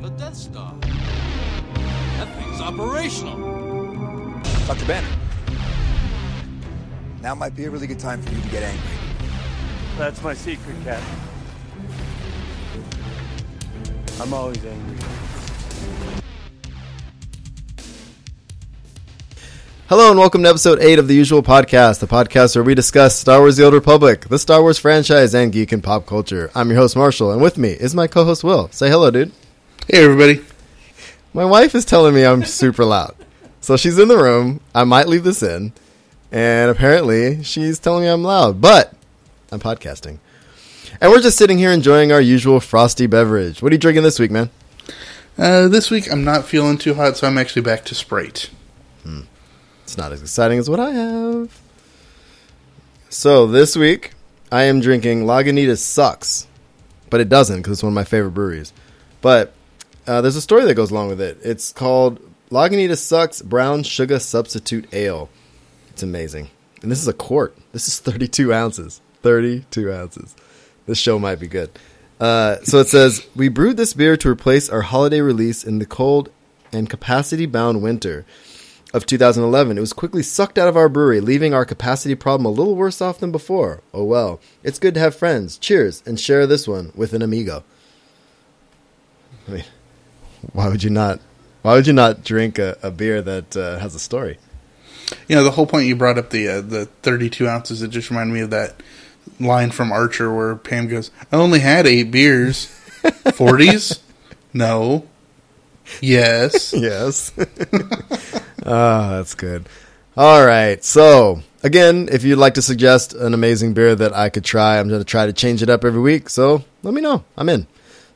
The Death Star. That thing's operational. Dr. Banner. Now might be a really good time for you to get angry. That's my secret, Captain. I'm always angry. Hello and welcome to episode 8 of the usual podcast, the podcast where we discuss Star Wars The Old Republic, the Star Wars franchise, and geek and pop culture. I'm your host, Marshall, and with me is my co host, Will. Say hello, dude. Hey, everybody. My wife is telling me I'm super loud. So she's in the room. I might leave this in. And apparently she's telling me I'm loud, but I'm podcasting. And we're just sitting here enjoying our usual frosty beverage. What are you drinking this week, man? Uh, this week I'm not feeling too hot, so I'm actually back to Sprite. It's not as exciting as what I have. So this week, I am drinking Lagunitas Sucks, but it doesn't because it's one of my favorite breweries. But uh, there's a story that goes along with it. It's called Lagunitas Sucks Brown Sugar Substitute Ale. It's amazing, and this is a quart. This is 32 ounces. 32 ounces. This show might be good. Uh, so it says we brewed this beer to replace our holiday release in the cold and capacity-bound winter of 2011. It was quickly sucked out of our brewery, leaving our capacity problem a little worse off than before. Oh well. It's good to have friends. Cheers, and share this one with an amigo. I mean, why would you not? Why would you not drink a, a beer that uh, has a story? You know, the whole point you brought up the uh, the 32 ounces, it just reminded me of that line from Archer where Pam goes, I only had eight beers. 40s? No. Yes. Yes. Ah, that's good. All right. So, again, if you'd like to suggest an amazing beer that I could try, I'm going to try to change it up every week. So, let me know. I'm in.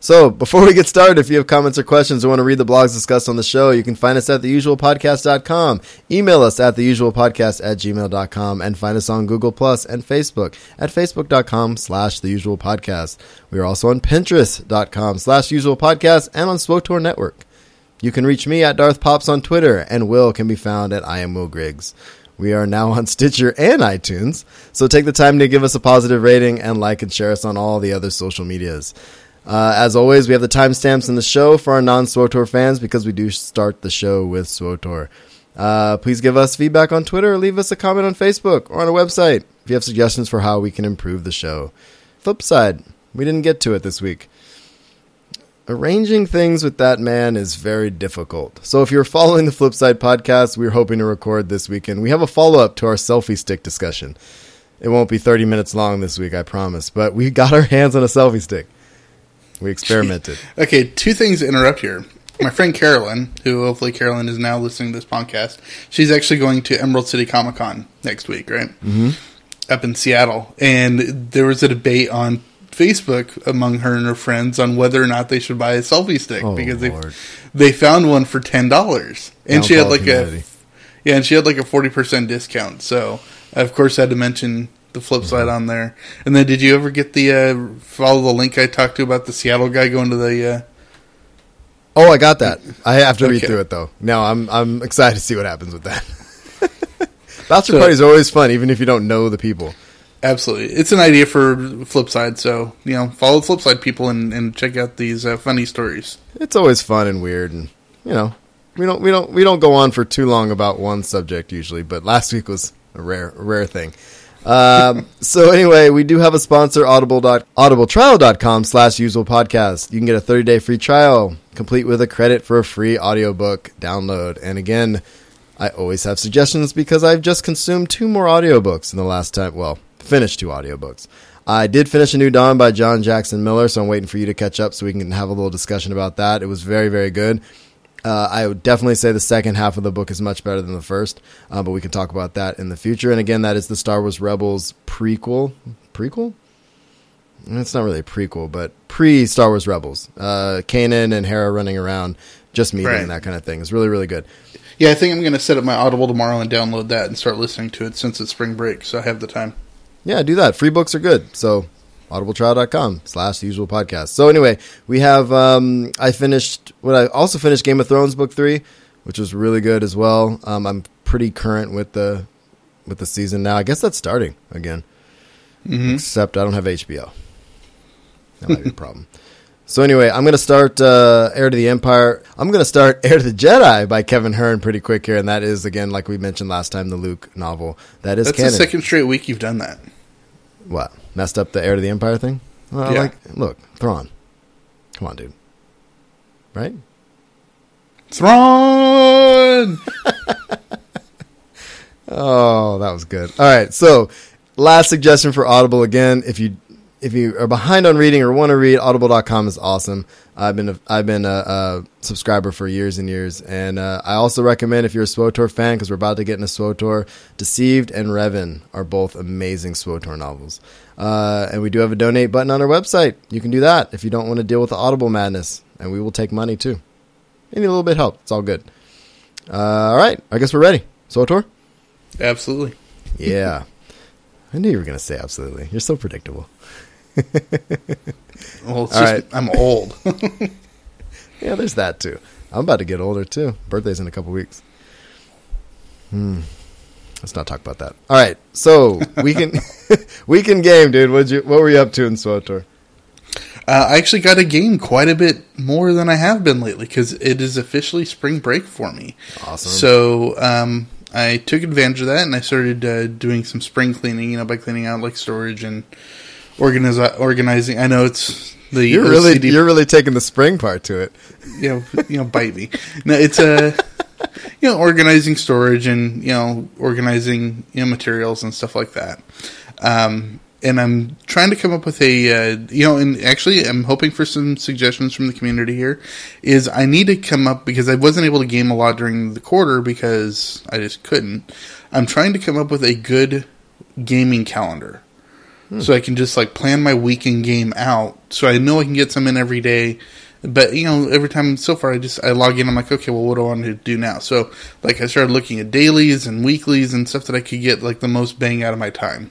So, before we get started, if you have comments or questions or want to read the blogs discussed on the show, you can find us at theusualpodcast.com. Email us at theusualpodcast at gmail.com and find us on Google Plus and Facebook at facebook.com slash theusualpodcast. We are also on pinterest.com slash usualpodcast and on SWTOR Network. You can reach me at Darth Pops on Twitter, and Will can be found at I am Will Griggs. We are now on Stitcher and iTunes, so take the time to give us a positive rating and like and share us on all the other social medias. Uh, as always, we have the timestamps in the show for our non SWTOR fans because we do start the show with SWTOR. Uh, please give us feedback on Twitter or leave us a comment on Facebook or on our website if you have suggestions for how we can improve the show. Flip side, we didn't get to it this week arranging things with that man is very difficult. So if you're following the Flipside podcast, we're hoping to record this weekend. We have a follow up to our selfie stick discussion. It won't be 30 minutes long this week, I promise, but we got our hands on a selfie stick. We experimented. Okay, two things to interrupt here. My friend Carolyn, who hopefully Carolyn is now listening to this podcast, she's actually going to Emerald City Comic Con next week, right? Mm-hmm. Up in Seattle. And there was a debate on Facebook among her and her friends on whether or not they should buy a selfie stick Oh, because they Lord. they found one for ten dollars and she had like humanity. a yeah and she had like a forty percent discount. So I of course had to mention the flip side on there. And then did you ever get the uh, follow the link I talked to about the Seattle guy going to the uh, Oh, I got that. I have to read through it though. Now I'm I'm excited to see what happens with that. Bachelor So- parties are always fun, even if you don't know the people. Absolutely, it's an idea for Flipside. So you know, follow Flipside people and, and check out these uh, funny stories. It's always fun and weird, and you know, we don't we don't we don't go on for too long about one subject usually. But last week was a rare a rare thing. Um, so anyway, we do have a sponsor, audible dot, audibletrial.com slash usual podcast. You can get a 30 day free trial complete with a credit for a free audiobook download. And again, I always have suggestions because I've just consumed two more audiobooks in the last time. Well, finished two audiobooks. I did finish A New Dawn by John Jackson Miller, so I'm waiting for you to catch up so we can have a little discussion about that. It was very, very good. Uh, I would definitely say the second half of the book is much better than the first, uh, but we can talk about that in the future. And again, that is the Star Wars Rebels prequel. Prequel? It's not really a prequel, but pre Star Wars Rebels. Uh, Kanan and Hera running around, just meeting Right. and that kind of thing. It's really, really good. Yeah, I think I'm going to set up my Audible tomorrow and download that and start listening to it since it's spring break, so I have the time. Yeah, do that. Free books are good. So audibletrial.com slash the usual podcast. So anyway, we have um I finished what I also finished Game of Thrones book three, which was really good as well. Um I'm pretty current with the with the season now. I guess that's starting again. Except I don't have HBO. That might be a problem. So anyway, I'm gonna start uh, Heir to the Empire. I'm gonna start Heir to the Jedi by Kevin Hearne pretty quick here, and that is again, like we mentioned last time, the Luke novel. That is That's canon. the second straight week you've done that. What messed up the Heir to the Empire thing? Well, Yeah. like look Thrawn. Come on, dude. Right? Thrawn! Oh, that was good. All right, so last suggestion for Audible again. If you if you are behind on reading or want to read, Audible.com is awesome. I've been a, I've been a, a subscriber for years and years, and uh, I also recommend if you're a SWTOR fan because we're about to get into SWTOR. Deceived and Revan are both amazing SWTOR novels, uh, and we do have a donate button on our website. You can do that if you don't want to deal with the Audible madness, and we will take money too. Any little bit help, it's all good. Uh, all right, I guess we're ready. SWTOR. Absolutely. Yeah. I knew you were going to say absolutely. You're so predictable. Well, it's All just, right. I'm old. Yeah, there's that too. I'm about to get older too. Birthday's in a couple weeks. Hmm. Let's not talk about that. All right. So, we can weekend game, dude. What you what were you up to in SWTOR? Uh, I actually got a game quite a bit more than I have been lately because it is officially spring break for me. Awesome. So um, I took advantage of that and I started uh, doing some spring cleaning. You know, by cleaning out like storage and organiz- organizing. I know it's the You're really you're really taking the spring part to it. you know, you know, bite me. No, it's a, you know, organizing storage and you know, organizing you know materials and stuff like that. Um, and I'm trying to come up with a, uh, you know, and actually I'm hoping for some suggestions from the community here. Is I need to come up because I wasn't able to game a lot during the quarter because I just couldn't. I'm trying to come up with a good gaming calendar so I can just like plan my weekend game out, so I know I can get some in every day. But you know, every time so far, I just I log in. I'm like, okay, well, what do I want to do now? So like, I started looking at dailies and weeklies and stuff that I could get like the most bang out of my time.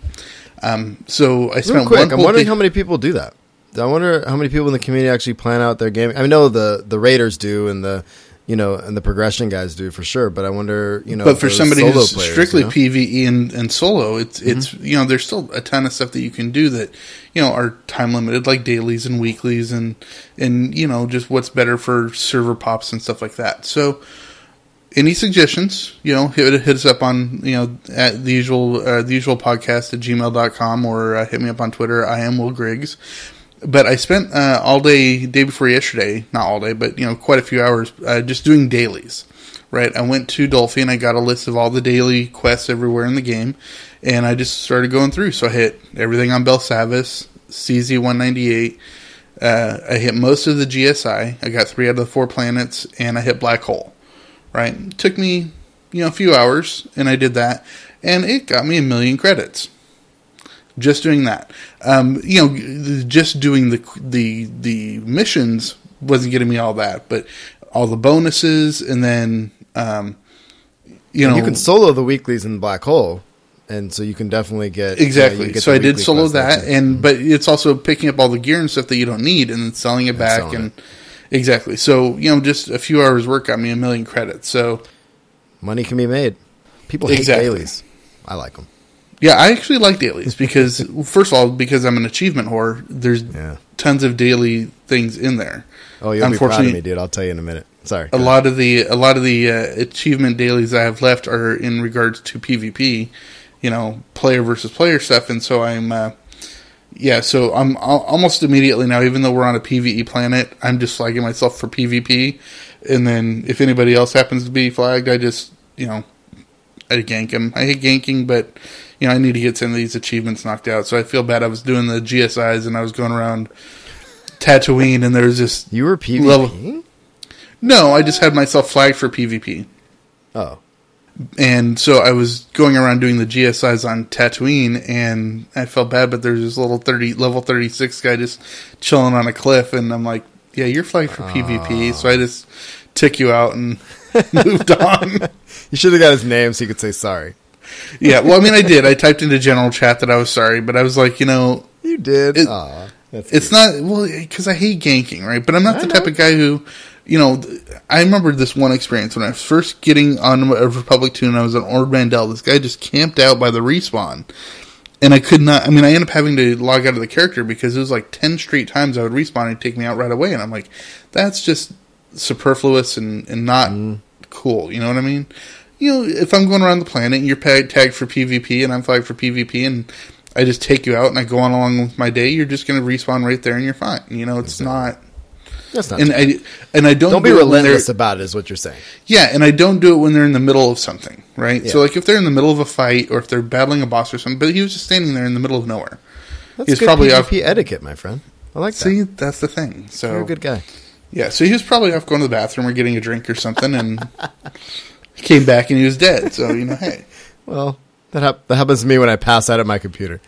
Um, so I Real spent quick, one I'm wondering day- how many people do that. I wonder how many people in the community actually plan out their game. I know the the Raiders do, and the you know and the progression guys do for sure. But I wonder, you know, but for somebody who's players, strictly you know? PVE and, and solo, it's it's you know there's still a ton of stuff that you can do that you know are time limited, like dailies and weeklies, and and you know just what's better for server pops and stuff like that. So, any suggestions? You know, hit, hit us up on you know at the usual uh, the usual podcast at gmail.com or uh, hit me up on Twitter. I am Will Griggs. But I spent uh, all day, day before yesterday, not all day, but you know, quite a few hours, uh, just doing dailies. Right, I went to Dulfy and I got a list of all the daily quests everywhere in the game, and I just started going through. So I hit everything on Belsavis, CZ one ninety eight. Uh, I hit most of the GSI. I got three out of the four planets, and I hit Black Hole. Right, it took me you know a few hours, and I did that, and it got me a million credits just doing that. Um, you know, just doing the the the missions wasn't getting me all that, but all the bonuses and then um, you know you can solo the weeklies in Black Hole, and so you can definitely get exactly. you get so I did solo that, and but it's also picking up all the gear and stuff that you don't need and then selling it back selling and exactly. So you know, just a few hours work got me a million credits. So money can be made. People hate Exactly. dailies. I like them. Yeah, I actually like dailies because, first of all, because I'm an achievement whore, there's Yeah. tons of daily things in there. Oh, you'll be proud of me, dude. I'll tell you in a minute. Sorry. A lot of the a lot of the uh, achievement dailies I have left are in regards to PvP, you know, player versus player stuff, and so I'm, uh, yeah, so I'm al- almost immediately now, even though we're on a PVE planet, I'm just flagging myself for PvP, and then if anybody else happens to be flagged, I just, you know, I gank them. I hate ganking, but you know, I need to get some of these achievements knocked out. So I feel bad. I was doing the GSIs and I was going around Tatooine, and there was this. You were PvP? Level- No, I just had myself flagged for PvP. Oh. And so I was going around doing the GSIs on Tatooine, and I felt bad. But there's this little thirty level thirty six guy just chilling on a cliff, and I'm like, "Yeah, you're flagged for PvP." Ah. So I just took you out and moved on. You should have got his name so you could say sorry. yeah, well, I mean, I did. I typed into general chat that I was sorry, but I was like, you know, You did. It- Aw, it's cute. not well eh, because I hate ganking, right? But I'm not I the know. type of guy who, you know, I remember this one experience when I was first getting on a Republic Two and I was on Ord Mantell. This guy just camped out by the respawn, and I could not. I mean, I ended up having to log out of the character because it was like ten straight times I would respawn and take me out right away, and I'm like, that's just superfluous and and not mm. cool. You know what I mean? You know, if I'm going around the planet and you're tagged for PvP and I'm flagged for PvP and I just take you out and I go on along with my day, you're just going to respawn right there and you're fine. You know, it's not. That's not. And I and I don't don't be do it relentless about it, is what you're saying. yeah, and I don't do it when they're in the middle of something, right? So like if they're in the middle of a fight or if they're battling a boss or something, but he was just standing there in the middle of nowhere. That's He's good probably PvP off- etiquette, my friend. I like that. See, that's the thing. So You're a good guy. yeah, so he was probably off going to the bathroom or getting a drink or something, and came back and he was dead. So you know, hey, Well, that, hap- that happens to me when I pass out at my computer.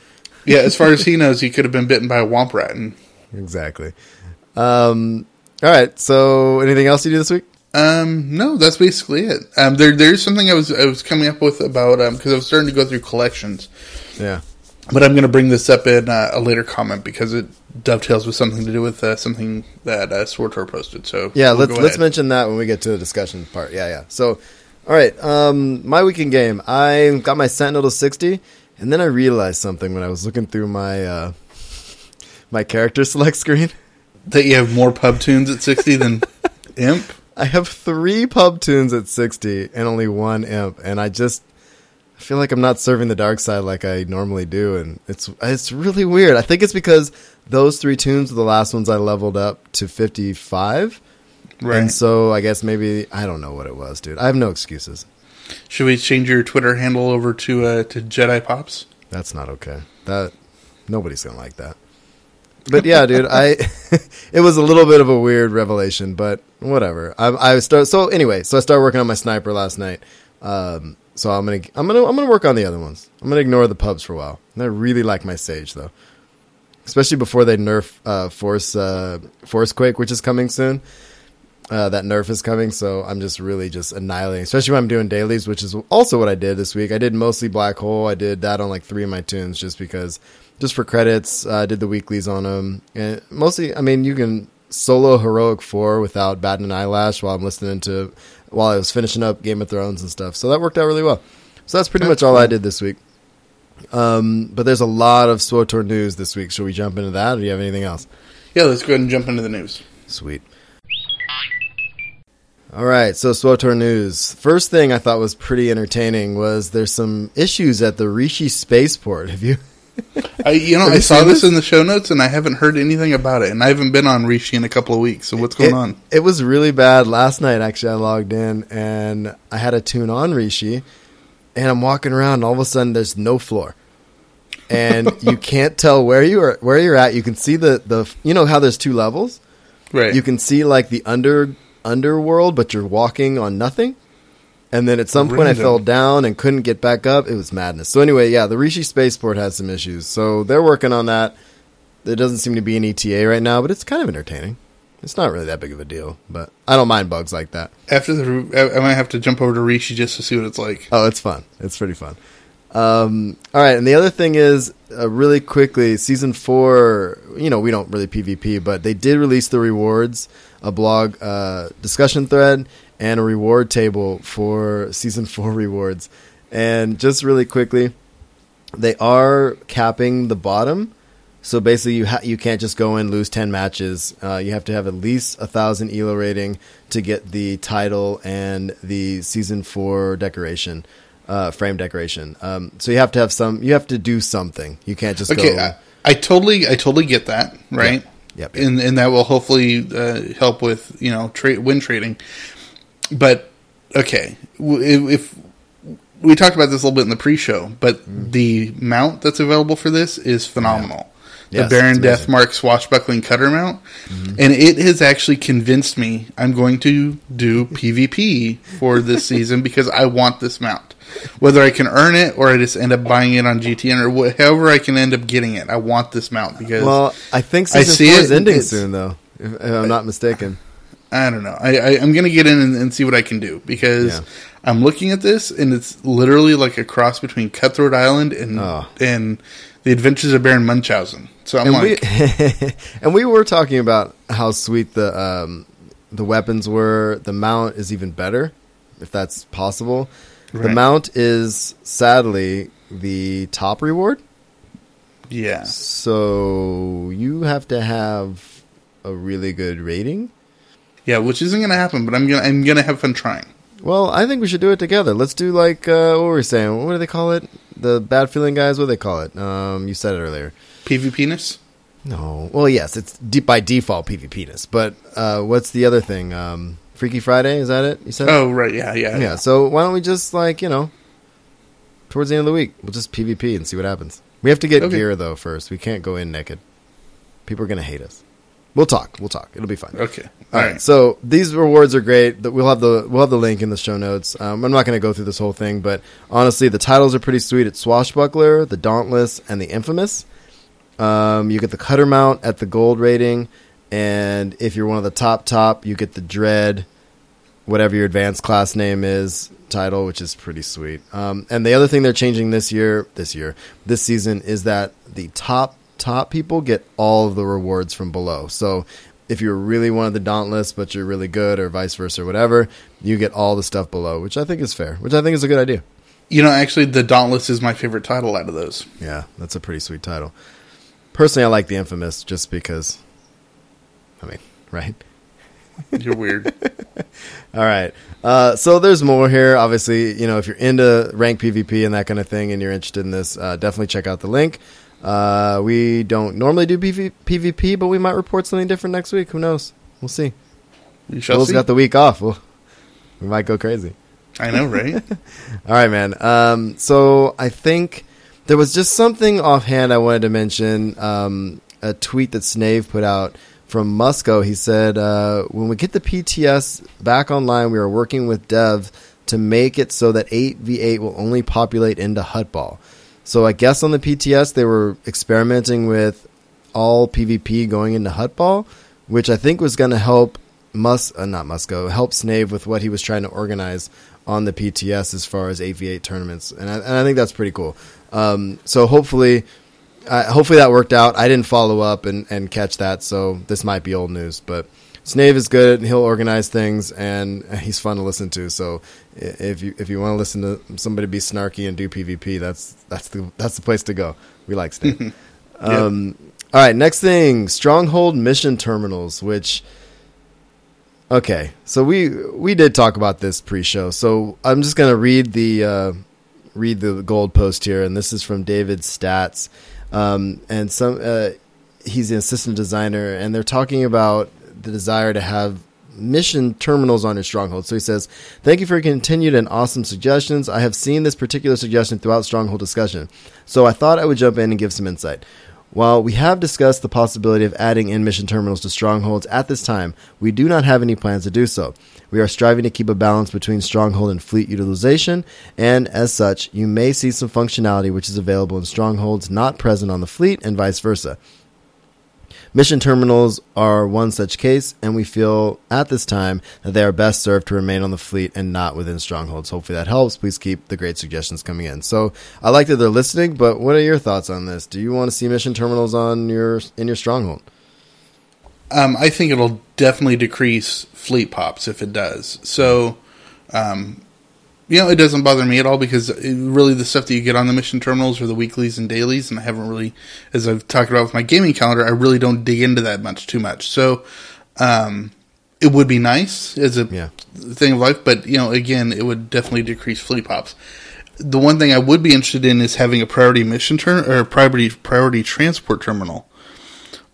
yeah. As far as he knows, he could have been bitten by a womp rat. And Exactly. Um, all right. So, anything else you do this week? um, no, that's basically it. Um, there there's something I was I was coming up with about um because I was starting to go through collections. Yeah. But I'm going to bring this up in uh, a later comment because it dovetails with something to do with uh, something that uh, Swartor posted. So Yeah, we'll let's let's mention that when we get to the discussion part. Yeah, yeah. So, all right, um, my weekend game. I got my Sentinel to sixty, and then I realized something when I was looking through my uh, my character select screen. that you have more pub tunes at 60 than Imp. I have three pub tunes at sixty and only one imp, and I just I feel like I'm not serving the dark side like I normally do, and it's it's really weird. I think it's because those three tunes were the last ones I leveled up to fifty five. Right. And so I guess maybe I don't know what it was, dude. I have no excuses. Should we change your Twitter handle over to uh, to Jedi Pops? That's not okay. That nobody's gonna like that. But yeah, dude, I it was a little bit of a weird revelation, but whatever. I, I start so anyway. So I started working on my sniper last night. Um, so I'm gonna I'm gonna I'm gonna work on the other ones. I'm gonna ignore the pubs for a while. And I really like my sage though, especially before they nerf uh, force uh, force quake, which is coming soon. Uh, that nerf is coming, so I'm just really just annihilating. Especially when I'm doing dailies, which is also what I did this week. I did mostly black hole. I did that on like three of my tunes, just because, just for credits. uh, I did the weeklies on them, and mostly, I mean, you can solo heroic four without batting an eyelash while I'm listening to while I was finishing up Game of Thrones and stuff. So that worked out really well. So that's pretty much all I did this week. Um, but there's a lot of SWTOR news this week. Should we jump into that, or do you have anything else? Yeah, let's go ahead and jump into the news. Sweet. All right, so SWTOR news. First thing I thought was pretty entertaining was there's some issues at the Rishi spaceport. Have you? I, you know, I you saw this, this? in the show notes, and I haven't heard anything about it, and I haven't been on Rishi in a couple of weeks. So what's going it, on? It was really bad last night. Actually, I logged in and I had a tune on Rishi, and I'm walking around, and all of a sudden there's no floor, and you can't tell where you are where you're at. You can see the the you know how there's two levels. Right. You can see like the under underworld, but you're walking on nothing. And then at some point, I fell down and couldn't get back up. It was madness. So anyway, yeah, the Rishi spaceport has some issues. So they're working on that. There doesn't seem to be an ETA right now, but it's kind of entertaining. It's not really that big of a deal, but I don't mind bugs like that. After the, I, I might have to jump over to Rishi just to see what it's like. Oh, it's fun. It's pretty fun. Um, all right, and the other thing is, uh, really quickly, season four. You know, we don't really PvP, but they did release the rewards, a blog uh, discussion thread, and a reward table for season four rewards. And just really quickly, they are capping the bottom. So basically, you ha- you can't just go in lose ten matches. Uh, you have to have at least a thousand elo rating to get the title and the season four decoration, uh, frame decoration. Um, so you have to have some. You have to do something. You can't just Okay, go. I, I totally, I totally get that, right? Yep. And and that will hopefully uh, help with you know trade win trading. But okay, if, if we talked about this a little bit in the pre-show, but Mm-hmm. the mount that's available for this is phenomenal. Yes, the Baron amazing. Mm-hmm. Deathmark swashbuckling cutter mount, and it has actually convinced me I'm going to do PvP for this season because I want this mount. Whether I can earn it or I just end up buying it on GTN or wh- however I can end up getting it, I want this mount because well, I think I see four it, is ending soon, though. If, if I'm not mistaken. I don't know. I, I, I'm going to get in and, and see what I can do because Yeah. I'm looking at this and it's literally like a cross between Cutthroat Island and Oh. and the Adventures of Baron Munchausen. So I'm and like, we and we were talking about how sweet the um, the weapons were. The mount is even better, if that's possible. The mount is sadly the top reward, Yeah. So you have to have a really good rating. Yeah, which isn't going to happen, but I'm gonna I'm gonna have fun trying. Well, I think we should do it together. Let's do like uh, what were we saying? What do they call it? The bad feeling guys. What do they call it? Um, you said it earlier. PvPness. No. Well, yes, it's by default PvPness. But uh, what's the other thing? Um, Freaky Friday. Is that it? You said. Oh right, yeah, yeah, yeah. So why don't we just like you know, towards the end of the week, we'll just PvP and see what happens. We have to get Okay. gear though first. We can't go in naked. People are gonna hate us. We'll talk. We'll talk. It'll be fine. Okay. All right. So these rewards are great. We'll have the we'll have the link in the show notes. Um, I'm not going to go through this whole thing, but honestly, the titles are pretty sweet. It's Swashbuckler, the Dauntless, and the Infamous. Um, you get the Cutter Mount at the gold rating, and if you're one of the top top, you get the Dread, whatever your advanced class name is title, which is pretty sweet. Um, and the other thing they're changing this year, this year, this season is that the top top people get all of the rewards from below. So if you're really one of the Dauntless, but you're really good, or vice versa, or whatever, you get all the stuff below, which I think is fair. Which I think is a good idea. You know, actually, the Dauntless is my favorite title out of those. Yeah, that's a pretty sweet title. Personally, I like the Infamous just because. I mean, right? You're weird. All right. Uh, so there's more here. Obviously, you know, if you're into rank PvP and that kind of thing, and you're interested in this, uh, definitely check out the link. Uh, we don't normally do PV- PvP, but we might report something different next week. Who knows? We'll see. You shall Will's see. got the week off. We'll, we might go crazy. I know, right? All right, man. Um, so I think there was just something offhand I wanted to mention. Um, a tweet that Snave put out from Musco. He said, uh, "When we get the PTS back online, we are working with devs to make it so that 8v8 will only populate into Huttball." So I guess on the PTS they were experimenting with all PvP going into Huttball, which I think was going to help Mus uh, not Musco help Snave with what he was trying to organize on the PTS as far as 8v8 tournaments, and I, and I think that's pretty cool. Um, so hopefully, uh, hopefully that worked out. I didn't follow up and, and catch that, so this might be old news. But Snave is good; and he'll organize things, and he's fun to listen to. So if you if you want to listen to somebody be snarky and do PvP, that's that's the that's the place to go. We like Snave. um, All right, next thing: Stronghold mission terminals, which. Okay, so we we did talk about this pre-show, so I'm just gonna read the uh, read the gold post here, and this is from David Stats, um, and some uh, he's an assistant designer, and they're talking about the desire to have mission terminals on your stronghold. So he says, "Thank you for your continued and awesome suggestions. I have seen this particular suggestion throughout stronghold discussion, so I thought I would jump in and give some insight." While we have discussed the possibility of adding in mission terminals to strongholds at this time, we do not have any plans to do so. We are striving to keep a balance between stronghold and fleet utilization, and as such, you may see some functionality which is available in strongholds not present on the fleet, and vice versa. Mission terminals are one such case, and we feel at this time that they are best served to remain on the fleet and not within strongholds. Hopefully that helps. Please keep the great suggestions coming in. So I like that they're listening, but what are your thoughts on this? Do you want to see mission terminals on your in your stronghold? Um, I think it'll definitely decrease fleet pops if it does. So, um, you know, it doesn't bother me at all because it, really the stuff that you get on the mission terminals are the weeklies and dailies, and I haven't really, as I've talked about with my gaming calendar, I really don't dig into that much too much. So, um, it would be nice as a Yeah. thing of life, but you know, again, it would definitely decrease fleet pops. The one thing I would be interested in is having a priority mission turn or priority priority transport terminal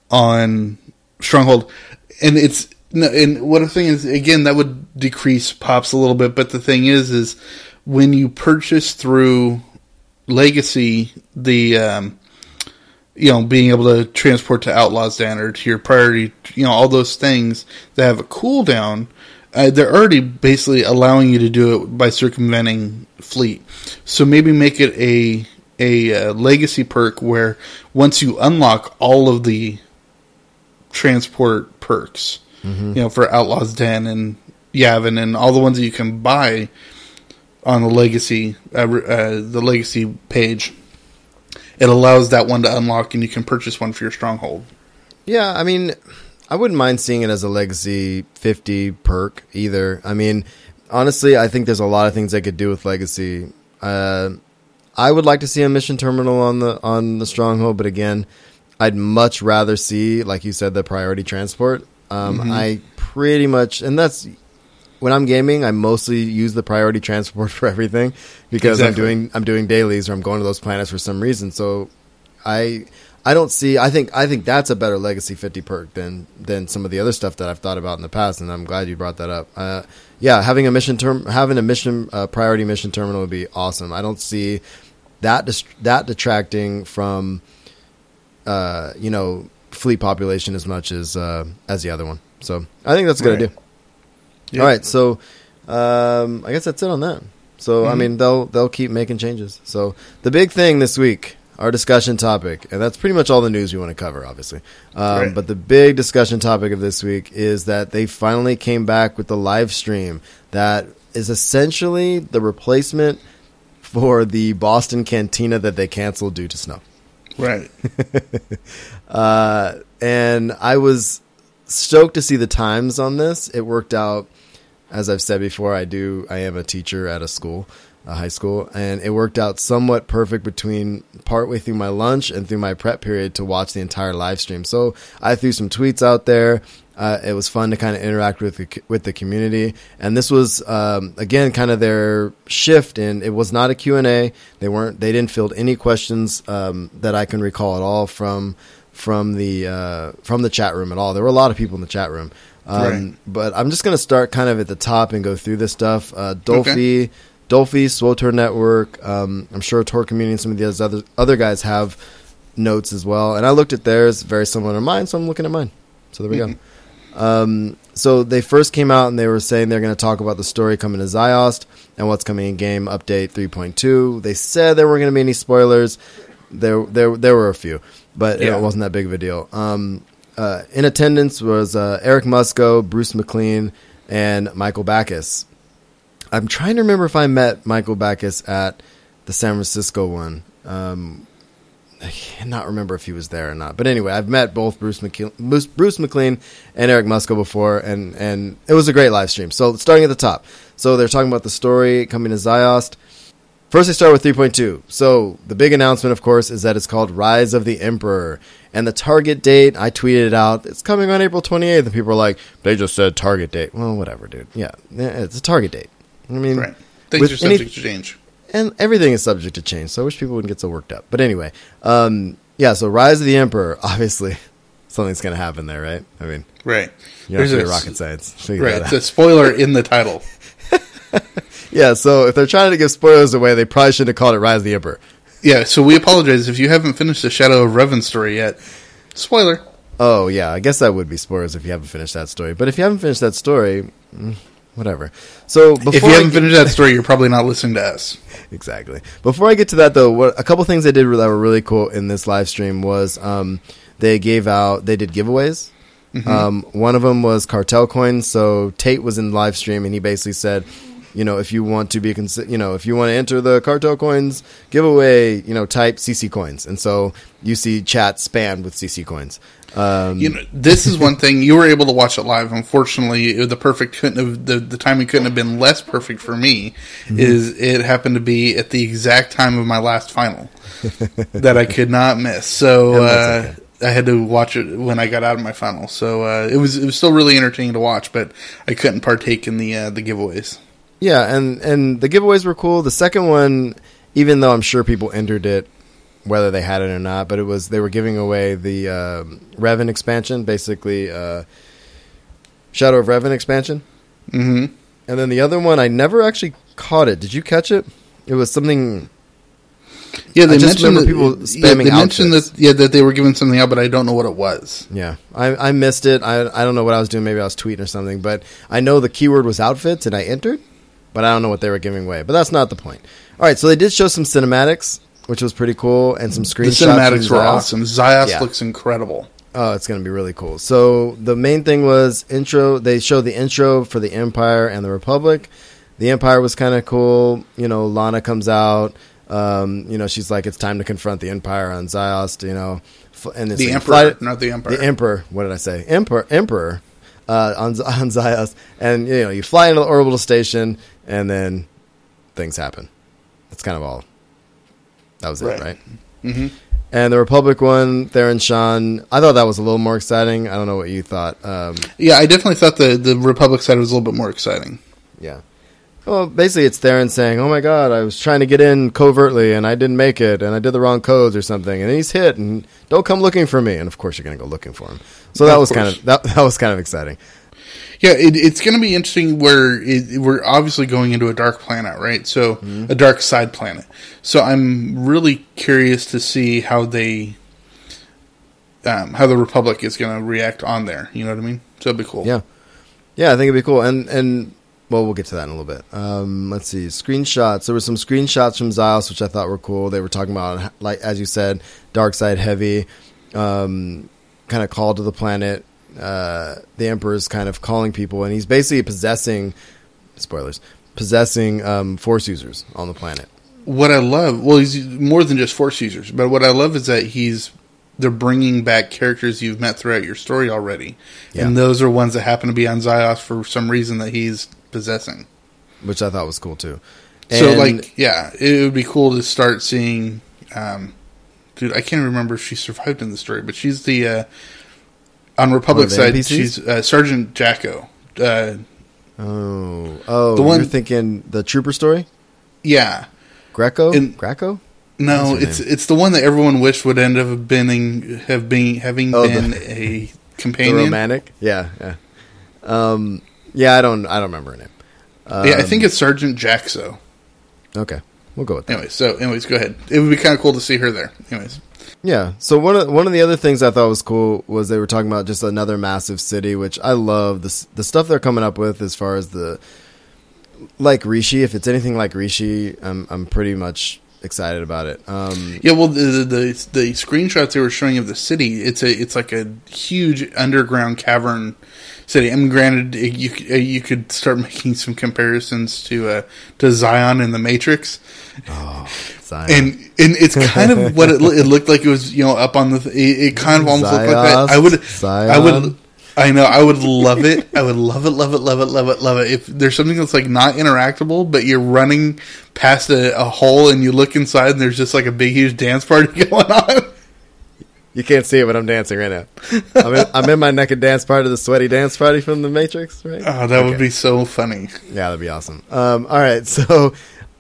on Stronghold, and it's no, and what the thing is again that would decrease pops a little bit, but the thing is, is when you purchase through Legacy, the um, you know being able to transport to Outlaws Den or to your priority, you know all those things that have a cooldown. Uh, they're already basically allowing you to do it by circumventing fleet. So maybe make it a a uh, legacy perk where once you unlock all of the transport perks, you know, for Outlaws Den and Yavin and all the ones that you can buy on the legacy uh, uh, the legacy page, it allows that one to unlock and you can purchase one for your stronghold. Yeah, I mean, I wouldn't mind seeing it as a Legacy 50 perk either. I mean, honestly, I think there's a lot of things they could do with Legacy. Uh, I would like to see a mission terminal on the on the stronghold, but again, I'd much rather see, like you said, the priority transport. Um, Mm-hmm. I pretty much, and that's when I'm gaming. I mostly use the priority transport for everything because I'm doing I'm doing dailies or I'm going to those planets for some reason. So I I don't see. I think I think that's a better Legacy 50 perk than than some of the other stuff that I've thought about in the past, and I'm glad you brought that up. Uh, yeah, having a mission term, having a mission uh, priority mission terminal would be awesome. I don't see that dis- that detracting from uh, you know fleet population as much as uh, as the other one. So I think that's a good Right. idea. Yep. All right, so um, I guess that's it on that. So I mean, they'll they'll keep making changes. So the big thing this week, our discussion topic, and that's pretty much all the news we want to cover, obviously. Um, Right. But the big discussion topic of this week is that they finally came back with the live stream that is essentially the replacement for the Boston Cantina that they canceled due to snow. Right. Uh, and I was stoked to see the times on this. It worked out, as I've said before. I do. I am a teacher at a school, a high school, and it worked out somewhat perfect between partway through my lunch and through my prep period to watch the entire live stream. So I threw some tweets out there. Uh, it was fun to kind of interact with the, with the community, and this was um, again kind of their shift. And it was not a Q and A. They weren't. They didn't field any questions um, that I can recall at all from from the uh, from the chat room at all. There were a lot of people in the chat room, um, Right. but I'm just going to start kind of at the top and go through this stuff. Uh, Dulfy, Dulfy, SWTOR Network. Um, I'm sure Tor Community and some of the other other guys have notes as well. And I looked at theirs, very similar to mine, so I'm looking at mine. So there we go. Um, so they first came out and they were saying they're going to talk about the story coming to Ziost and what's coming in game update 3.2. They said there weren't going to be any spoilers. There, there, there were a few, but Yeah. it wasn't that big of a deal. Um, uh, in attendance was uh, Eric Musco, Bruce McLean, and Michael Backus. I'm trying to remember if I met Michael Backus at the San Francisco one. Um, I cannot remember if he was there or not. But anyway, I've met both Bruce McKe- Bruce, McLean and Eric Musco before, and, and it was a great live stream. So starting at the top. So they're talking about the story coming to Ziost. First, they start with 3.2. So the big announcement, of course, is that it's called Rise of the Emperor. And the target date, I tweeted it out, it's coming on April 28th. And people are like, they just said target date. Well, whatever, dude. Yeah, yeah, it's a target date. I mean, Right. Things are subject any- to change. And everything is subject to change. So I wish people wouldn't get so worked up. But anyway, um, yeah. So Rise of the Emperor, obviously, something's going to happen there, right? I mean, Right. you to a rocket science. Figure Right. It's a spoiler in the title. Yeah. So if they're trying to give spoilers away, they probably shouldn't have called it Rise of the Emperor. Yeah, so we apologize if you haven't finished the Shadow of Revan story yet. Spoiler. Oh yeah, I guess that would be spoilers if you haven't finished that story. But if you haven't finished that story, mm, whatever. So before if you I haven't get- finished that story, you're probably not listening to us. exactly. Before I get to that, though, what, a couple things they did that were really cool in this live stream was um, they gave out, they did giveaways. Um, one of them was cartel coins. So Tate was in the live stream, and he basically said, you know, if you want to be, you know, if you want to enter the cartel coins giveaway, you know, type CC coins, and so you see chat spammed with CC coins. Um, You know, this is one thing you were able to watch it live. Unfortunately, it- the perfect couldn't have the, the timing couldn't have been less perfect for me. Mm-hmm. Is it happened to be at the exact time of my last final that I could not miss. So uh, that's I had to watch it when I got out of my final. So uh, it was it was still really entertaining to watch, but I couldn't partake in the uh, the giveaways. Yeah, and and the giveaways were cool. The second one, even though I'm sure people entered it, whether they had it or not, but it was they were giving away the um, Revan expansion, basically uh, Shadow of Revan expansion. hmm And then the other one, I never actually caught it. Did you catch it? It was something. Yeah, they mentioned that, people yeah, spamming they mentioned outfits. that yeah that they were giving something out, but I don't know what it was. Yeah, I, I missed it. I I don't know what I was doing. Maybe I was tweeting or something. But I know the keyword was outfits, and I entered, but I don't know what they were giving away. But that's not the point. All right, so they did show some cinematics, which was pretty cool, and some screenshots. The cinematics were awesome. Zios Yeah. looks incredible. Oh, it's going to be really cool. So the main thing was intro. They showed the intro for the Empire and the Republic. The Empire was kind of cool. You know, Lana comes out. Um, you know, she's like, it's time to confront the Empire on Zios. You know, and it's The Emperor, fly- not the Emperor. the Emperor. What did I say? Emperor. Emperor. Uh, on on Ziost, and you know, you fly into the orbital station, and then things happen. That's kind of all. That was it, Right. right? Mm-hmm. And the Republic one, Theron Shan, I thought that was a little more exciting. I don't know what you thought. Um, Yeah, I definitely thought the the Republic side was a little bit more exciting. yeah. Well, basically, it's Theron saying, "Oh my God, I was trying to get in covertly and I didn't make it, and I did the wrong codes or something, and he's hit, and don't come looking for me." And of course, you're going to go looking for him. So that Of was kind of that, that was kind of exciting. Yeah, it, it's going to be interesting where it, we're obviously going into a dark planet, right? So a dark side planet. So I'm really curious to see how they, um, how the Republic is going to react on there. You know what I mean? So it'd be cool. Yeah, yeah, I think it'd be cool. And and well, we'll get to that in a little bit. Um, let's see screenshots. There were some screenshots from Ziost which I thought were cool. They were talking about like as you said, dark side heavy, um, kind of call to the planet. Uh, the Emperor's kind of calling people, and he's basically possessing. Spoilers. Possessing um, force users on the planet. What I love, well, he's more than just Force users, but what I love is that he's they're bringing back characters you've met throughout your story already, Yeah. and those are ones that happen to be on Zios for some reason that he's possessing. which I thought was cool too. so, like, yeah, it would be cool to start seeing. Um, dude, I can't remember if she survived in the story, but she's the uh, on Republic side. NPCs? She's uh, Sergeant Jaxo. Uh, oh, oh, The one- you're thinking the Trooper story, yeah, Greco, And- Greco. no, What's her it's it's the one that everyone wished would end up being have been having Oh, been the- a companion. romantic, yeah, yeah, um, yeah. I don't, I don't remember her name. Um, yeah, I think it's Sergeant Jaxo. okay. We'll go with that. Anyway, so anyways, go ahead. It would be kind of cool to see her there. Anyways, Yeah. So one of one of the other things I thought was cool was they were talking about just another massive city, which I love the the stuff they're coming up with as far as the like Rishi. If it's anything like Rishi, I'm I'm pretty much excited about it. Um, yeah. Well, the, the the screenshots they were showing of the city, it's a it's like a huge underground cavern city. I mean, granted, you you could start making some comparisons to uh, to Zion in the Matrix, Zion. and and it's kind of what it, it looked like. It was you know up on the. It, it kind of almost looked like that. I would I would. I know. I would love it. I would love it, love it, love it, love it, love it. If there's something that's like not interactable, but you're running past a, a hole and you look inside and there's just like a big, huge dance party going on. You can't see it, but I'm dancing right now. I'm in, I'm in my naked dance party, the sweaty dance party from the Matrix, right? Oh, that would be so funny. Yeah, that'd be awesome. Um, all right, so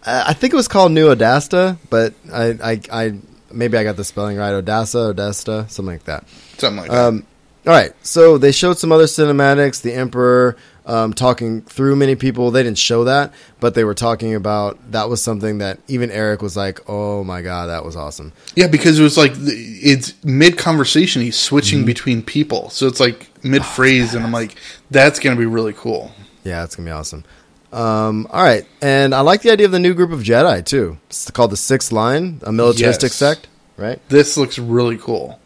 I think it was called New Odasta, but I, I, I maybe I got the spelling right. Odessa, Odesta, something like that. Something like Um, all right, so they showed some other cinematics. The Emperor um, talking through many people. They didn't show that, but they were talking about that was something that even Eric was like, "Oh my god, that was awesome." Yeah, because it was like it's mid conversation. He's Mm-hmm. switching between people, so it's like mid phrase, and I'm like, that's going to be really cool. Yeah, it's gonna be awesome. Um, all right, and I like the idea of the new group of Jedi too. It's called the Sixth Line, a militaristic Yes. sect, right? This looks really cool.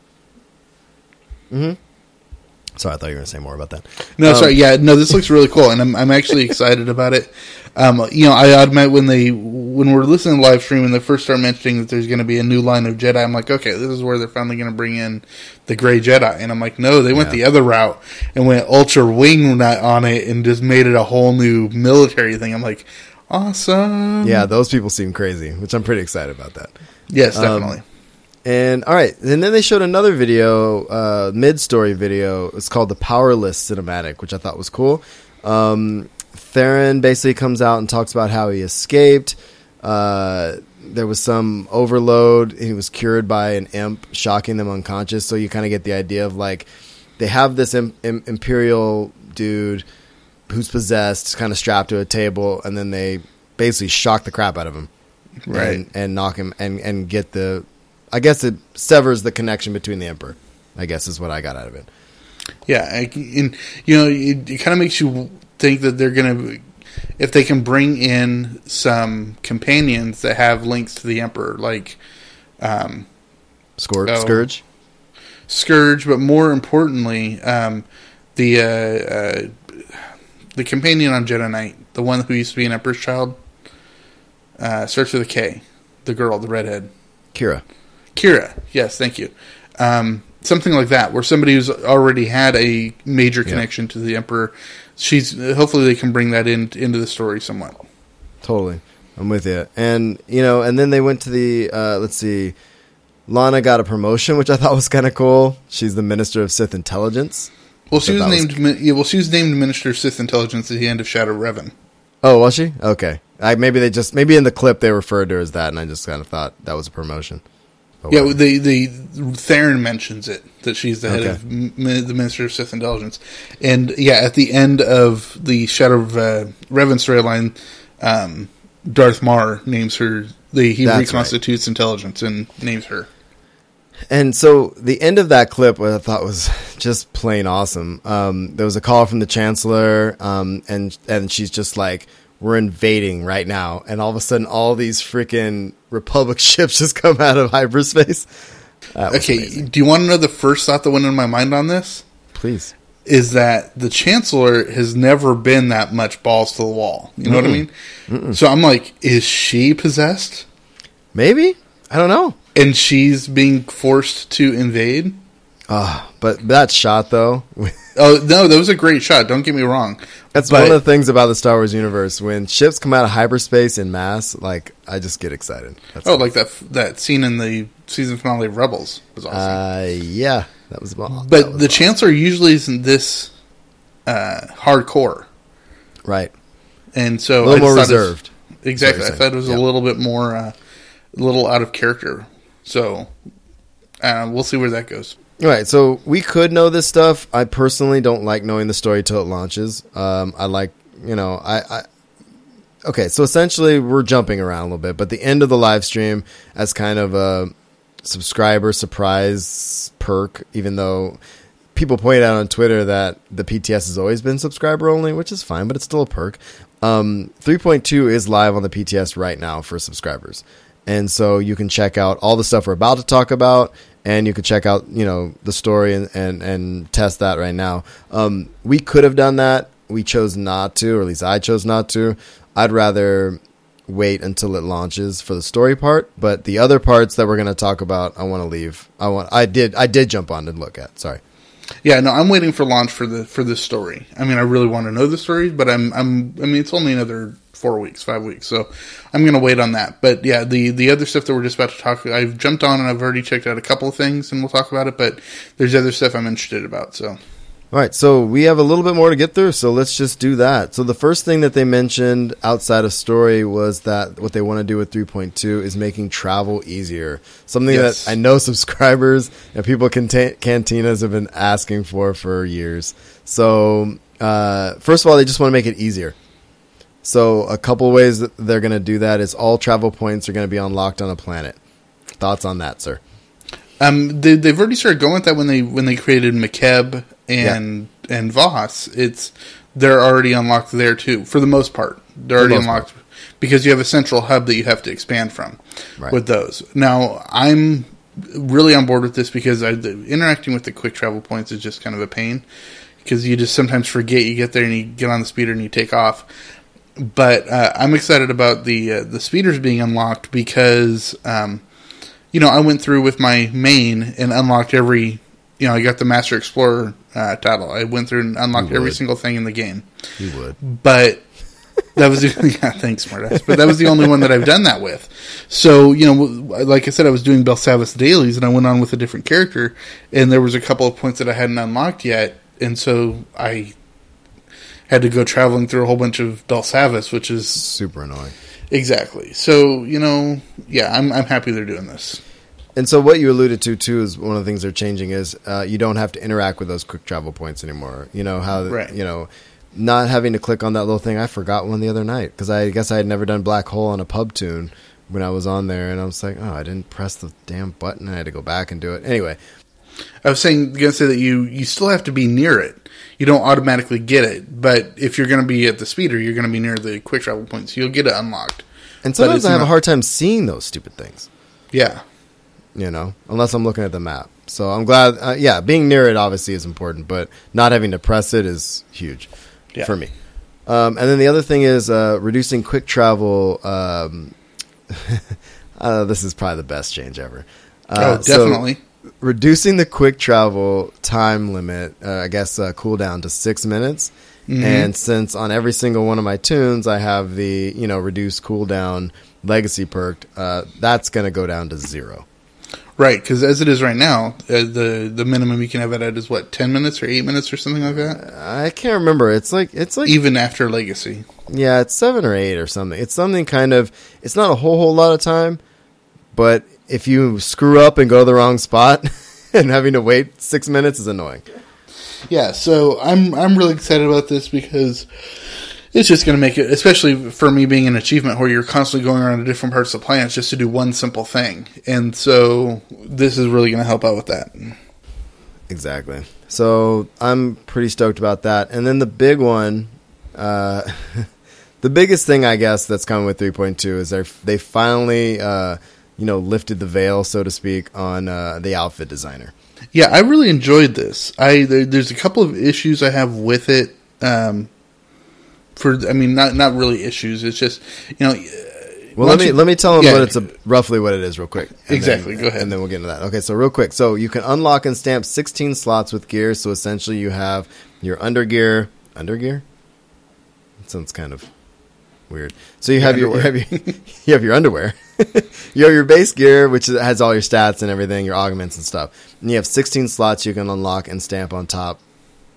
Sorry, I thought you were gonna say more about that. No, Um, sorry. Yeah, no, this looks really cool, and I'm I'm actually excited about it. Um, you know, I admit when they when we're listening to live stream and they first start mentioning that there's going to be a new line of Jedi, I'm like, okay, this is where they're finally going to bring in the Gray Jedi, and I'm like, no, they went Yeah. the other route and went ultra wing on it and just made it a whole new military thing. I'm like, awesome. Yeah, those people seem crazy, which I'm pretty excited about that. Yes, Um, definitely. And all right, and then they showed another video, uh, mid-story video. It's called the Powerless Cinematic, which I thought was cool. Um, Theron basically comes out and talks about how he escaped. Uh, there was some overload. He was cured by an imp, shocking them unconscious. So you kind of get the idea of like they have this im- im- imperial dude who's possessed, kind of strapped to a table, and then they basically shock the crap out of him Right. and, and knock him and and get the I guess it severs the connection between the emperor. I guess is what I got out of it. Yeah, I- and you know, it, it kind of makes you think that they're gonna, if they can bring in some companions that have links to the Emperor, like um, Scourge, Oh. Scourge. Scourge, but more importantly, um, the uh, uh, the companion on Jedi Knight, the one who used to be an Emperor's child, uh, starts with a K, the girl, the redhead. Kira. Kira, yes, thank you. Um, something like that, where somebody who's already had a major connection to the Emperor, she's hopefully they can bring that in into the story somewhat. Totally. I'm with you. And you know, and then they went to the uh, let's see, Lana got a promotion, which I thought was kind of cool. She's the Minister of Sith Intelligence. Well, she was that was- named. yeah, well, she was named Minister of Sith Intelligence at the end of Shadow Revan. Oh, was she? Okay. I, maybe they just maybe in the clip they referred to her as that, and I just kind of thought that was a promotion. But Yeah, the the Theron mentions it that she's the head Okay. of m- the Minister of Sith Intelligence, and yeah, at the end of the Shadow of uh, Revan storyline, um, Darth Marr names her. The, he That's reconstitutes intelligence and names her. And so the end of that clip, what I thought was just plain awesome. Um, there was a call from the chancellor, um, and and she's just like, "We're invading right now," and all of a sudden, all these freaking Republic ships just come out of hyperspace. Okay, amazing. do you want to know the first thought that went in my mind on this? please. Is that the Chancellor has never been that much balls to the wall? You know what I mean? So I'm like, is she possessed? Maybe I don't know. And she's being forced to invade? Ah, but that shot though, Oh no, that was a great shot. Don't get me wrong. that's But- one of the things about the Star Wars universe. When ships come out of hyperspace in mass, like I just get excited. That's Oh, like that that scene in the season finale of Rebels was awesome. uh, yeah, that was about. that but was the awesome. Chancellor usually isn't this uh, hardcore, right, and so a little more it was- reserved. Exactly, I thought it was a little bit more, uh, a little out of character. So uh, we'll see where that goes. Right, so we could know this stuff. I personally don't like knowing the story till it launches. Um, I like, you know, I, I. Okay, so essentially we're jumping around a little bit, but the end of the live stream as kind of a subscriber surprise perk, even though people pointed out on Twitter that the PTS has always been subscriber only, which is fine, but it's still a perk. Um, 3.2 is live on the PTS right now for subscribers. And so you can check out all the stuff we're about to talk about, and you can check out, you know, the story and, and, and test that right now. Um, we could have done that. We chose not to, or at least I chose not to. I'd rather wait until it launches for the story part, but the other parts that we're going to talk about, I want to leave. I want, I did, I did jump on and look at. Sorry. Yeah, no, I'm waiting for launch for the for this story. I mean, I really want to know the story, but I'm I'm I mean, it's only another four weeks, five weeks, so I'm going to wait on that. But yeah, the the other stuff that we're just about to talk, I've jumped on and I've already checked out a couple of things, and we'll talk about it. But there's other stuff I'm interested about. So All right, so we have a little bit more to get through, so let's just do that. So the first thing that they mentioned outside of story was that what they want to do with 3.2 is making travel easier. Something Yes. that I know subscribers and people can cantinas have been asking for for years. So uh, first of all, they just want to make it easier. So a couple ways that they're going to do that is all travel points are going to be unlocked on a planet. Thoughts on that, sir? um, they, they've already started going with that when they when they created Makeb and and Voss. It's they're already unlocked there too for the most part. They're already part. unlocked because you have a central hub that you have to expand from Right. with those. Now I'm really on board with this because I, the, interacting with the quick travel points is just kind of a pain because you just sometimes forget you get there and you get on the speeder and you take off. But uh, I'm excited about the uh, the speeders being unlocked because um, you know I went through with my main and unlocked every you know I got the Master Explorer uh, title. I went through and unlocked every single thing in the game You would. but that was the, yeah, thanks, smartass. But that was the only one that I've done that with. So you know, like I said, I was doing Belsavis dailies, and I went on with a different character, and there was a couple of points that I hadn't unlocked yet, and so I had to go traveling through a whole bunch of Belsavis, which is Super annoying. exactly. So you know, yeah, I'm I'm happy they're doing this. And so what you alluded to too is one of the things they're changing is uh, you don't have to interact with those quick travel points anymore. You know how Right. you know not having to click on that little thing. I forgot one the other night because I guess I had never done Black Hole on a pub tune when I was on there, and I was like, oh, I didn't press the damn button. I had to go back and do it anyway. I was saying gonna say that you you still have to be near it. You don't automatically get it, but if you're gonna be at the speeder, you're gonna be near the quick travel points. So you'll get it unlocked. And sometimes I have a hard time seeing those stupid things. Yeah. You know, unless I'm looking at the map. So I'm glad. Uh, yeah, being near it obviously is important, but not having to press it is huge Yeah. for me. Um, and then the other thing is uh, reducing quick travel. Um, uh, this is probably the best change ever. Uh, oh, so definitely. Reducing the quick travel time limit, uh, I guess, uh, cooldown to six minutes, And since on every single one of my tunes I have the you know reduced cooldown legacy perked, uh, that's going to go down to zero. Right, because as it is right now, uh, the the minimum you can have it at is what ten minutes or eight minutes or something like that. I can't remember. It's like it's like Even after legacy, Yeah, it's seven or eight or something. It's something kind of. It's not a whole whole lot of time, but if you screw up and go to the wrong spot, and having to wait six minutes is annoying. yeah. So I'm I'm really excited about this because it's just going to make it, especially for me being an achievement where you're constantly going around to different parts of the planets just to do one simple thing, and so this is really going to help out with that. Exactly. So I'm pretty stoked about that. And then the big one, uh, the biggest thing I guess that's coming with 3.2 is they they finally uh, you know lifted the veil, so to speak, on uh, the outfit designer. Yeah, I really enjoyed this. I there, there's a couple of issues I have with it. Um, for I mean, not not really issues. It's just you know. Well, let me you- let me tell them yeah. what it's a, roughly what it is, real quick. Exactly, then- go ahead. and then we'll get into that. Okay, so real quick, so you can unlock and stamp 16 slots with gear. So essentially, you have your under undergear, undergear. That sounds kind of weird. So you have your, you have your you have your underwear. you have your base gear, which has all your stats and everything, your augments and stuff. And you have 16 slots you can unlock and stamp on top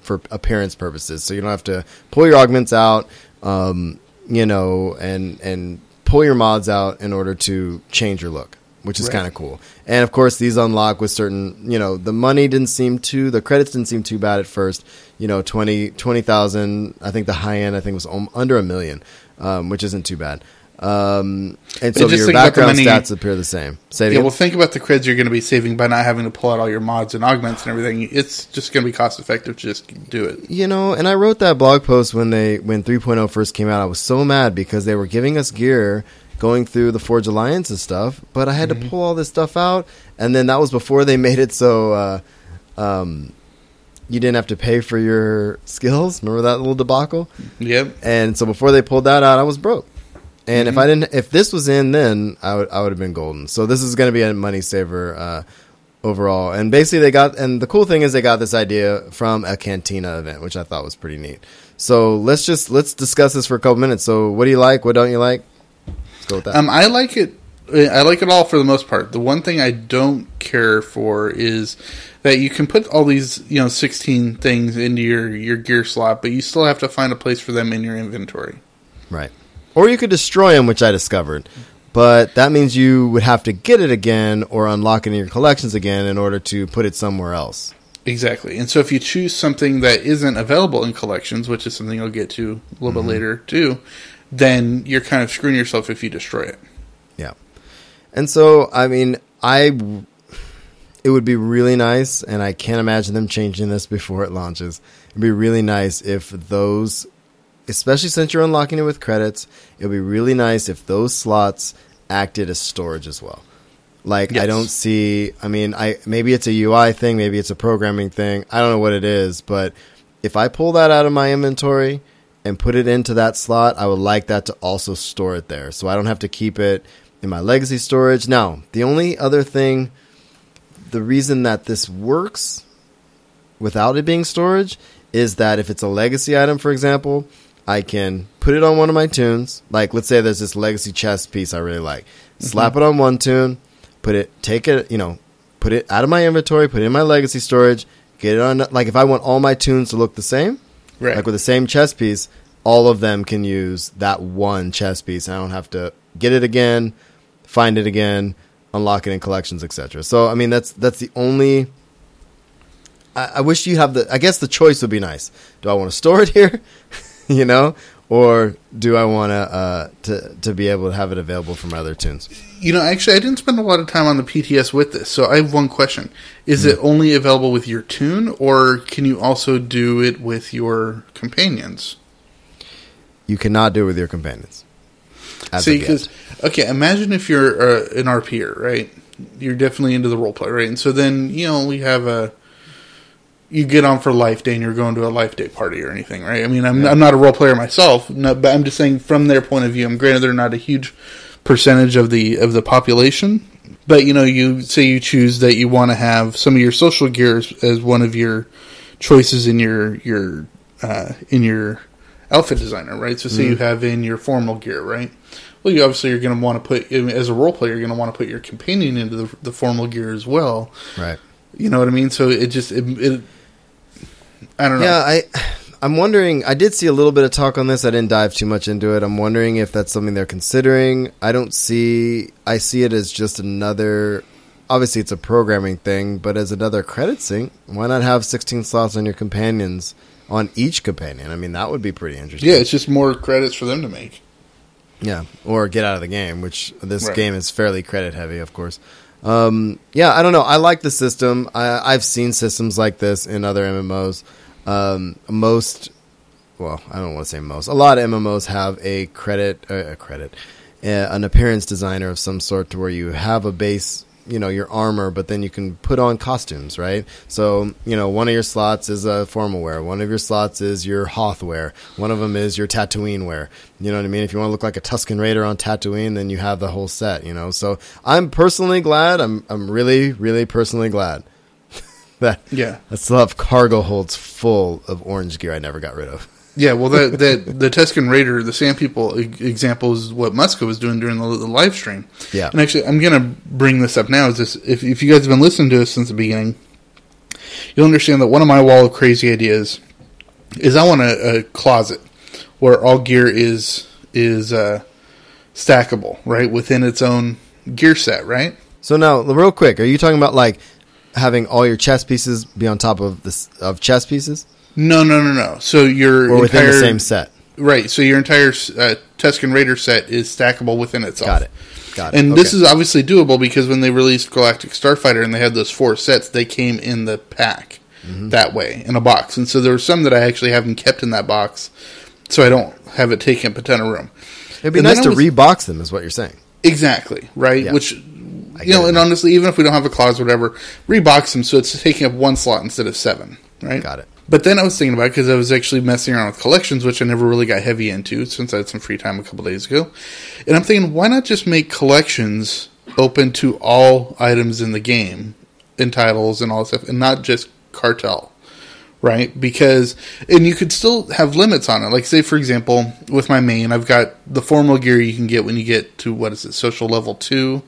for appearance purposes. So you don't have to pull your augments out, um, you know, and and pull your mods out in order to change your look, which is Right. kind of cool. And of course, these unlock with certain, you know, the money didn't seem too, the credits didn't seem too bad at first. You know, 20 20,000. I think the high end, I think was under a million, um, which isn't too bad. Um, and so just your think about the background stats appear the same. Say Yeah, well, think about the creds you're going to be saving by not having to pull out all your mods and augments and everything. It's just going to be cost effective to just do it. You know, and I wrote that blog post when they when 3.0 first came out. I was so mad because they were giving us gear going through the Forged Alliance and stuff, but I had to pull all this stuff out, and then that was before they made it so uh, um, you didn't have to pay for your skills. Remember that little debacle? Yep. And so before they pulled that out, I was broke. And if I didn't, if this was in, then I would I would have been golden. So this is going to be a money saver uh, overall. And basically, they got and the cool thing is they got this idea from a cantina event, which I thought was pretty neat. So let's just let's discuss this for a couple minutes. So what do you like? What don't you like? Go with that. Um, I like it. I like it all for the most part. The one thing I don't care for is that you can put all these, you know, sixteen things into your your gear slot, but you still have to find a place for them in your inventory. Right. Or you could destroy them, which I discovered. But that means you would have to get it again or unlock it in your collections again in order to put it somewhere else. Exactly. And so if you choose something that isn't available in collections, which is something I'll get to a little bit later too, then you're kind of screwing yourself if you destroy it. Yeah. And so, I mean, I it would be really nice and I can't imagine them changing this before it launches. It'd be really nice if those especially since you're unlocking it with credits, it would be really nice if those slots acted as storage as well. Like I don't see I mean, I maybe it's a UI thing, maybe it's a programming thing. I don't know what it is, but if I pull that out of my inventory and put it into that slot, I would like that to also store it there. So I don't have to keep it in my legacy storage. Now, the only other thing the reason that this works without it being storage is that if it's a legacy item, for example, I can put it on one of my tunes. Like, let's say there's this legacy chess piece I really like. Mm-hmm. Slap it on one tune, put it, take it, you know, put it out of my inventory, put it in my legacy storage, get it on. Like, if I want all my tunes to look the same, Right. like with the same chess piece, all of them can use that one chess piece. I don't have to get it again, find it again, unlock it in collections, etc. So I mean that's that's the only. I, I wish you have the. I guess the choice would be nice. Do I want to store it here, you know, or do I want to uh, to to be able to have it available for my other tunes? You know, actually, I didn't spend a lot of time on the PTS with this, so I have one question: Is Hmm. it only available with your tune, or can you also do it with your companions? You cannot do it with your companions. See, because okay, imagine if you're uh, an RPer, right? You're definitely into the role play, right? And so then you know we have a you get on for life day and you're going to a life day party or anything, right? I mean, I'm I'm not a role player myself, no, but I'm just saying from their point of view. I'm granted they're not a huge percentage of the of the population, but you know, you say you choose that you want to have some of your social gears as one of your choices in your your uh, in your outfit designer, right? So say Mm-hmm. you have in your formal gear, right? Well, you obviously you're going to want to put as a role player, you're going to want to put your companion into the, the formal gear as well. Right. You know what I mean? So it just it, it I don't know. Yeah, I I'm wondering. I did see a little bit of talk on this. I didn't dive too much into it. I'm wondering if that's something they're considering. I don't see. I see it as just another. Obviously, it's a programming thing, but as another credit sync, why not have 16 slots on your companions on each companion? I mean, that would be pretty interesting. Yeah, it's just more credits for them to make. Yeah, or get out of the game, which this Right. game is fairly credit heavy, of course. Um, yeah, I don't know. I like the system. I, I've seen systems like this in other MMOs. Um, most, well, I don't want to say most. A lot of MMOs have a credit, uh, a credit, uh, an appearance designer of some sort, to where you have a base, you know, your armor, but then you can put on costumes, right? So, you know, one of your slots is a formal wear. One of your slots is your Hoth wear. One of them is your Tatooine wear. You know what I mean? If you want to look like a Tusken Raider on Tatooine, then you have the whole set, you know? So I'm personally glad. I'm, I'm really, really personally glad that Yeah. I still have cargo holds full of orange gear I never got rid of. Yeah, well, that that the Tusken Raider, the Sand People example is what Musco was doing during the, the live stream. Yeah. and actually, I'm gonna bring this up now. Is this if if you guys have been listening to us since the beginning, you'll understand that one of my wall of crazy ideas is I want a, a closet where all gear is is uh, stackable, right, within its own gear set, right? So now, real quick, are you talking about like having all your chess pieces be on top of this of chess pieces, No, no, no, no. So your or within entire, the same set? right? So your entire uh, Tusken Raider set is stackable within itself. Got it. Got it. And this is obviously doable because when they released Galactic Starfighter and they had those four sets, they came in the pack Mm-hmm. that way in a box. And so there were some that I actually haven't kept in that box, so I don't have it taking up a ton of room. It'd be and nice to was- rebox them, is what you're saying. Exactly right. Yeah. Which you know, it and honestly, even if we don't have a closet, whatever, rebox them so it's taking up one slot instead of seven. Right. Got it. But then I was thinking about because I was actually messing around with collections, which I never really got heavy into since I had some free time a couple days ago. And I'm thinking, why not just make collections open to all items in the game, and titles and all that stuff, and not just cartel, right? Because and you could still have limits on it. Like say, for example, with my main, I've got the formal gear you can get when you get to what is it, social level two.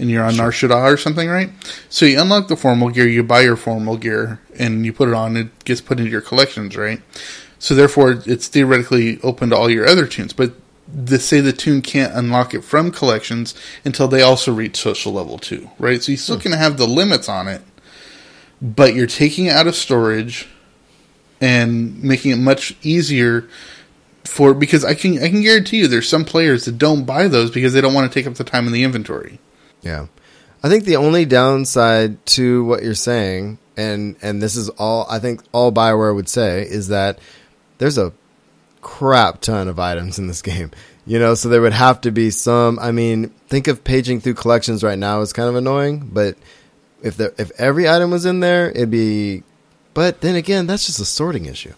And you're on Nar Shaddaa or something, right? So you unlock the formal gear, you buy your formal gear, and you put it on. It gets put into your collections, right? So therefore, it's theoretically open to all your other tunes. But the say the tune can't unlock it from collections until they also reach social level two, right? So you're still hmm. going to have the limits on it, but you're taking it out of storage and making it much easier for because I can I can guarantee you there's some players that don't buy those because they don't want to take up the time in the inventory. Yeah. I think the only downside to what you're saying, and and this is all I think all Bioware would say, is that there's a crap ton of items in this game. You know, so there would have to be some. I mean, think of paging through collections right now is kind of annoying, but if there if every item was in there, it'd be. But then again, that's just a sorting issue.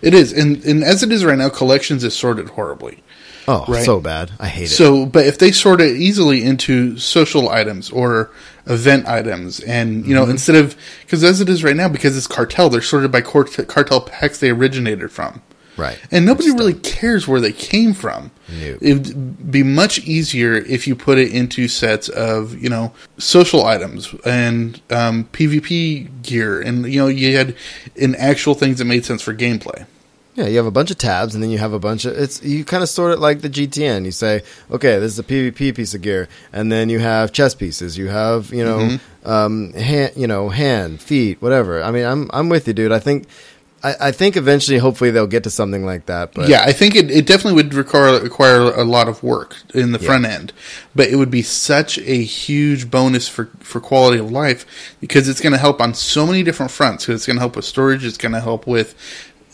It is, and and as it is right now, collections is sorted horribly. Oh, Right. so bad. I hate it. So, but if they sort it easily into social items or event items, and you know, Mm-hmm. instead of because as it is right now, because it's cartel, they're sorted by cort- cartel packs they originated from, right. and nobody really cares where they came from. No. It'd be much easier if you put it into sets of you know social items and um, PvP gear, and you know you had in actual things that made sense for gameplay. Yeah, you have a bunch of tabs, and then you have a bunch of it's. You kind of sort it like the GTN. You say, okay, this is a PvP piece of gear, and then you have chess pieces. You have you know, Mm-hmm. um, hand, you know, hand, feet, whatever. I mean, I'm I'm with you, dude. I think, I, I think eventually, hopefully, they'll get to something like that. But yeah, I think it, it definitely would require require a lot of work in the front end, but it would be such a huge bonus for, for quality of life because it's going to help on so many different fronts. Because it's going to help with storage. It's going to help with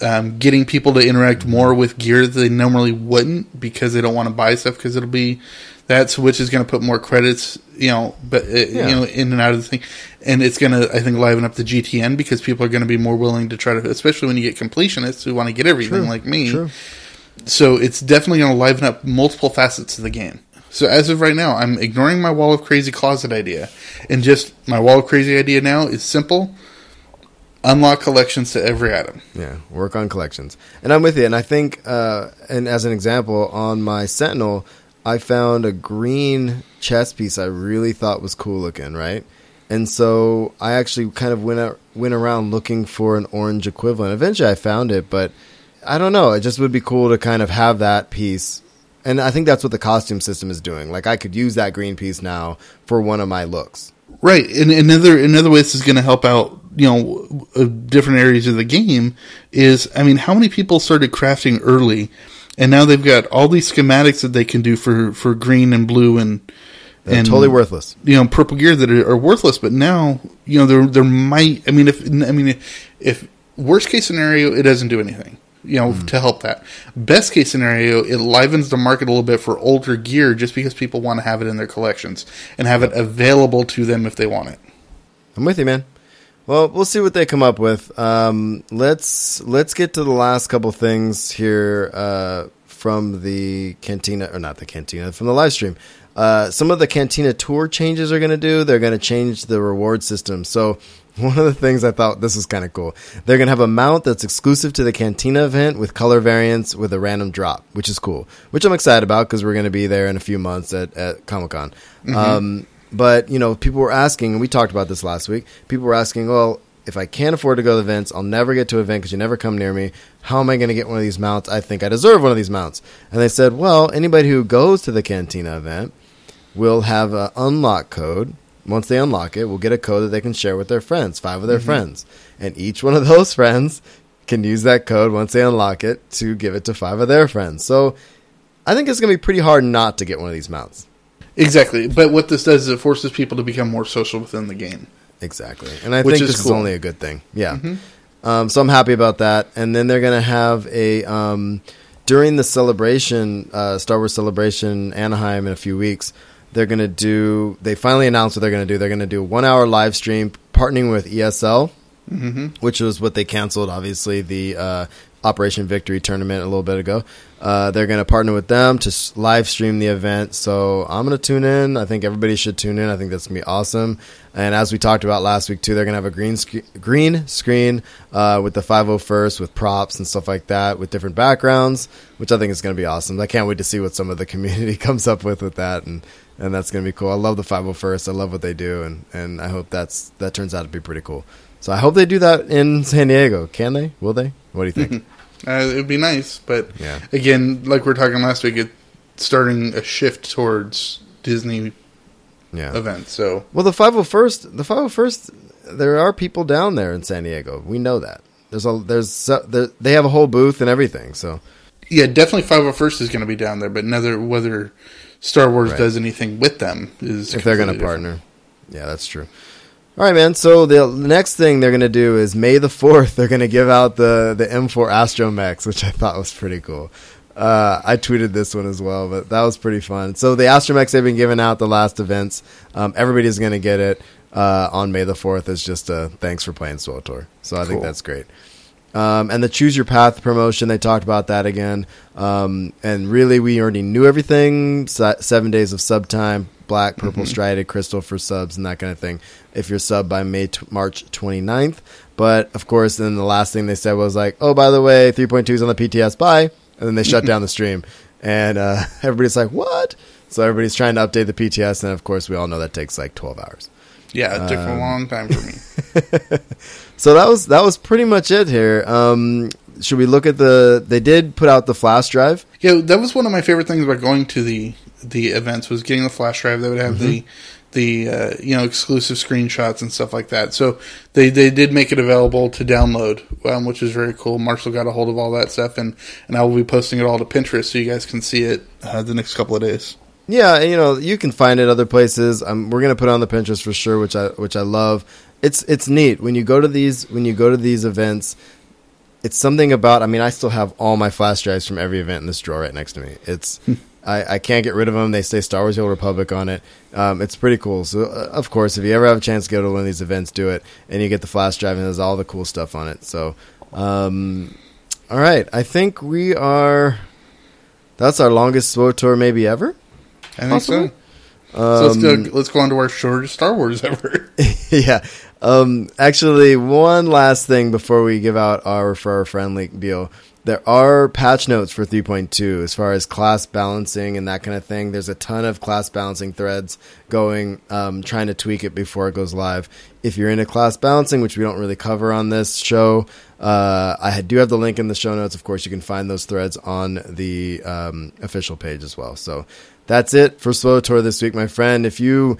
um, getting people to interact more with gear that they normally wouldn't because they don't want to buy stuff because it'll be that's which is going to put more credits, you know, but uh, Yeah. you know, in and out of the thing, and it's going to I think liven up the GTN because people are going to be more willing to try to, especially when you get completionists who want to get everything True. like me. True. So it's definitely going to liven up multiple facets of the game. So as of right now, I'm ignoring my wall of crazy closet idea, and just my wall of crazy idea now is simple. Unlock collections to every item. Yeah, work on collections. And I'm with you. And I think, uh, and as an example, on my Sentinel, I found a green chess piece I really thought was cool looking, right? And so I actually kind of went out, went around looking for an orange equivalent. Eventually, I found it, but I don't know. It just would be cool to kind of have that piece. And I think that's what the costume system is doing. Like I could use that green piece now for one of my looks. Right. And another another way this is going to help out, you know, uh, different areas of the game is, I mean, how many people started crafting early, and now they've got all these schematics that they can do for for green and blue and They're and totally worthless. you know purple gear that are, are worthless. But now, you know, there there might. I mean, if I mean, if, if worst case scenario, it doesn't do anything. You know, to help that. Best case scenario, it livens the market a little bit for older gear, just because people want to have it in their collections and have it available to them if they want it. I'm with you, man. Well, we'll see what they come up with. Um, let's let's get to the last couple things here uh, from the cantina, or not the cantina, from the live stream. Uh, some of the cantina tour changes are going to do. They're going to change the reward system. So one of the things I thought this was kind of cool. They're going to have a mount that's exclusive to the cantina event with color variants with a random drop, which is cool. Which I'm excited about because we're going to be there in a few months at, at Comic Con. Um, but you know, people were asking, and we talked about this last week. People were asking, well, if I can't afford to go to events, I'll never get to an event because you never come near me. How am I going to get one of these mounts? I think I deserve one of these mounts. And they said, well, anybody who goes to the Cantina event will have an unlock code. Once they unlock it, we'll get a code that they can share with their friends, five of their mm-hmm. friends. And each one of those friends can use that code once they unlock it to give it to five of their friends. So I think it's going to be pretty hard not to get one of these mounts. Exactly. But what this does is it forces people to become more social within the game. Exactly. And I Which think is this cool. is only a good thing. Yeah. Um, so I'm happy about that. And then they're going to have a um, during the celebration, uh, Star Wars celebration Anaheim in a few weeks. They're going to do. They finally announced what they're going to do. They're going to do a one hour live stream partnering with ESL, which was what they canceled. Obviously, the uh, Operation Victory tournament a little bit ago. Uh, they're going to partner with them to live stream the event. So I'm going to tune in. I think everybody should tune in. I think that's going to be awesome. And as we talked about last week too, they're going to have a green sc- green screen uh, with the 501st with props and stuff like that with different backgrounds, which I think is going to be awesome. I can't wait to see what some of the community comes up with with that, and and that's going to be cool. I love the 501st. I love what they do, and and I hope that's that turns out to be pretty cool. So I hope they do that in San Diego. Can they? Will they? What do you think? Uh, it would be nice, but Yeah. again, like we were talking last week, it's starting a shift towards Disney yeah. events. So Well, the 501st, the 501st, there are people down there in San Diego. We know that. There's a there's there, they have a whole booth and everything. So yeah, definitely Five Hundred First is going to be down there, but another whether Star Wars Right. does anything with them is if they're going to partner, yeah, that's true. All right, man. So the next thing they're going to do is May the fourth. They're going to give out the the M4 Astromechs, which I thought was pretty cool. Uh, I tweeted this one as well, but that was pretty fun. So the Astromechs they've been giving out the last events. Um, everybody's going to get it uh, on May the fourth. As just a thanks for playing SWTOR. So I think that's great. Um, and the Choose Your Path promotion, they talked about that again. Um, and really, we already knew everything. Se- seven days of sub time, black, purple, striated, crystal for subs, and that kind of thing. If you're sub by May t- March 29th. But of course, then the last thing they said was like, oh, by the way, 3.2 is on the PTS, bye. And then they shut down the stream. And uh, everybody's like, what? So everybody's trying to update the PTS. And of course, we all know that takes like 12 hours. Yeah, it took Um, a long time for me. So that was that was pretty much it here. Um, should we look at the? They did put out the flash drive. Yeah, that was one of my favorite things about going to the the events was getting the flash drive. They would have the the uh, you know exclusive screenshots and stuff like that. So they they did make it available to download, um, which is very cool. Marshall got a hold of all that stuff, and and I will be posting it all to Pinterest so you guys can see it uh, the next couple of days. Yeah, you know you can find it other places. Um, we're gonna put it on the Pinterest for sure, which I which I love. It's it's neat when you go to these when you go to these events. It's something about. I mean, I still have all my flash drives from every event in this drawer right next to me. It's I, I can't get rid of them. They say Star Wars: The Old Republic on it. Um, it's pretty cool. So uh, of course, if you ever have a chance to go to one of these events, do it, and you get the flash drive and there's all the cool stuff on it. So, um, all right, I think we are. That's our longest tour maybe ever. I think Possibly. so. so let's Um, go. Let's go on to our shortest Star Wars ever. yeah. Um, actually, one last thing before we give out our refer friend link deal. There are patch notes for 3.2 as far as class balancing and that kind of thing. There's a ton of class balancing threads going, um, trying to tweak it before it goes live. If you're into class balancing, which we don't really cover on this show, uh, I do have the link in the show notes. Of course, you can find those threads on the um, official page as well. So that's it for SWTOR this week, my friend. If you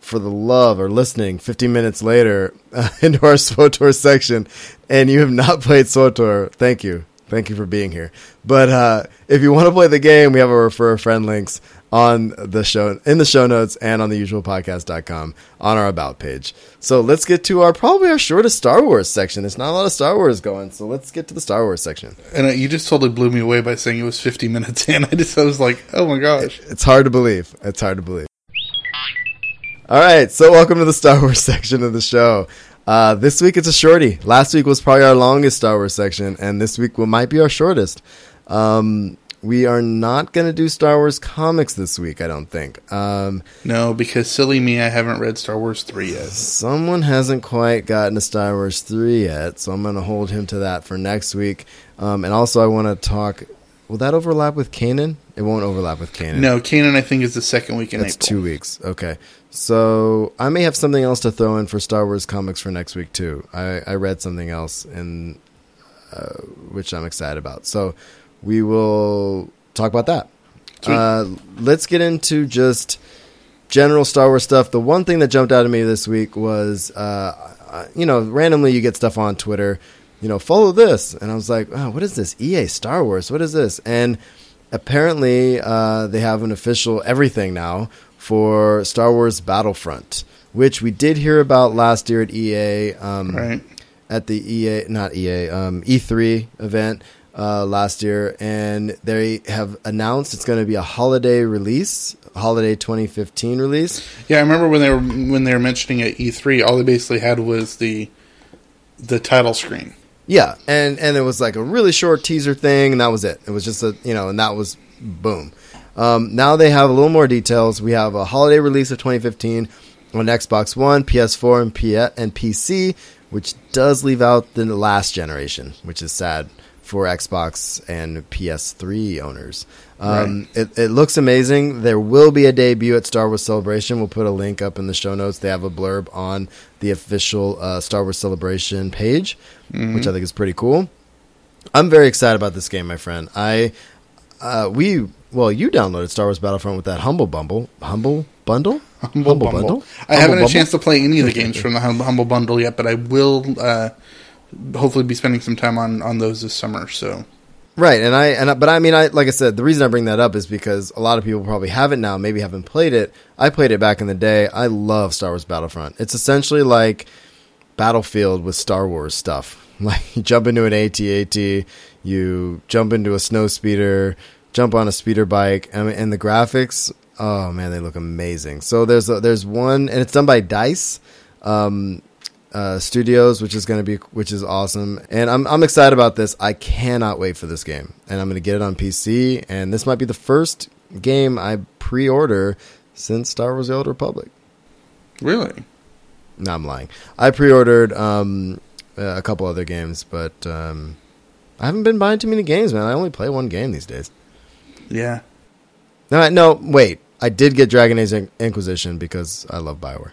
for the love are listening 15 minutes later uh, into our SWTOR section and you have not played SWTOR, thank you. Thank you for being here. But uh, if you want to play the game, we have our refer a friend links on the show in the show notes and on the usualpodcast.com on our about page. So let's get to our probably our shortest Star Wars section. There's not a lot of Star Wars going, so let's get to the Star Wars section. And uh, you just totally blew me away by saying it was 50 minutes in. I just I was like, oh my gosh. It's hard to believe. It's hard to believe. All right, so welcome to the Star Wars section of the show. Uh, this week it's a shorty. Last week was probably our longest Star Wars section, and this week will, might be our shortest. Um, we are not going to do Star Wars comics this week, I don't think. Um, No, because silly me, I haven't read Star Wars 3 yet. someone hasn't quite gotten to Star Wars 3 yet, so I'm going to hold him to that for next week. Um, and also, I want to talk. Will that overlap with Kanan? It won't overlap with Kanan. No, Kanan, I think, is the second week in That's April. two weeks. Okay. So I may have something else to throw in for Star Wars comics for next week too. I, I read something else in uh, which I'm excited about. So we will talk about that. Uh, let's get into just general Star Wars stuff. The one thing that jumped out at me this week was, uh, uh, you know, randomly you get stuff on Twitter. You know, follow this, and I was like, oh, what is this? EA Star Wars? What is this? And apparently, uh, they have an official everything now for Star Wars Battlefront, which we did hear about last year at EA. Um, Right. At the EA, not EA, um, E3 event uh, last year, and they have announced it's going to be a holiday release, holiday 2015 release. Yeah, I remember when they were when they were mentioning at E3, all they basically had was the the title screen. Yeah, and and it was like a really short teaser thing, and that was it. It was just a you know, and that was boom. Um, now they have a little more details. We have a holiday release of 2015 on Xbox One, PS4, and, P- and PC, which does leave out the last generation, which is sad for Xbox and PS3 owners. Um, it, it looks amazing. There will be a debut at Star Wars Celebration. We'll put a link up in the show notes. They have a blurb on the official uh, Star Wars Celebration page, which I think is pretty cool. I'm very excited about this game, my friend. I uh, we well, you downloaded Star Wars Battlefront with that Humble Bumble, Humble Bundle, Humble Bundle. I Humble haven't had a chance to play any of the games from the Humble Bundle yet, but I will uh, hopefully be spending some time on, on those this summer. So Right, and I and I, but I mean, I like I said, the reason I bring that up is because a lot of people probably have it now, maybe haven't played it. I played it back in the day. I love Star Wars Battlefront. It's essentially like Battlefield with Star Wars stuff. Like you jump into an AT-AT, you jump into a snow speeder, jump on a speeder bike, mean, and the graphics. Oh man, they look amazing. So there's a, there's one, and it's done by Dice. Um, uh, Studios, which is going to be which is awesome, and I'm I'm excited about this. I cannot wait for this game, and I'm going to get it on PC. And this might be the first game I pre-order since Star Wars: The Old Republic. really, No, I'm lying. I pre-ordered um, a couple other games, but um, I haven't been buying too many games, man. I only play one game these days. yeah. No, no, wait. I did get Dragon Age Inquisition because I love Bioware.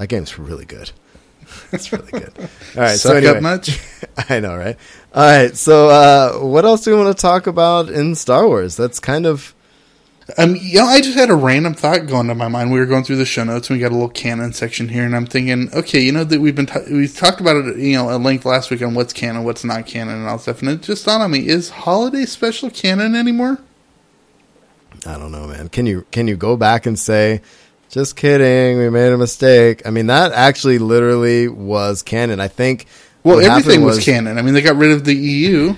That game's really good. it's really good. All right, Suck so anyway, up much? I know, right? All right, so uh, what else do we want to talk about in Star Wars? That's kind of Um, you know, I just had a random thought going to my mind. We were going through the show notes, and we got a little canon section here, and I'm thinking, okay, you know that we've been ta- we talked about it, you know, at length last week on what's canon, what's not canon, and all that stuff. And it just dawned on me: is holiday special canon anymore? I don't know, man. Can you can you go back and say, just kidding, we made a mistake? I mean, that actually literally was canon. I think. Well, everything happened was, canon. I mean, they got rid of the EU.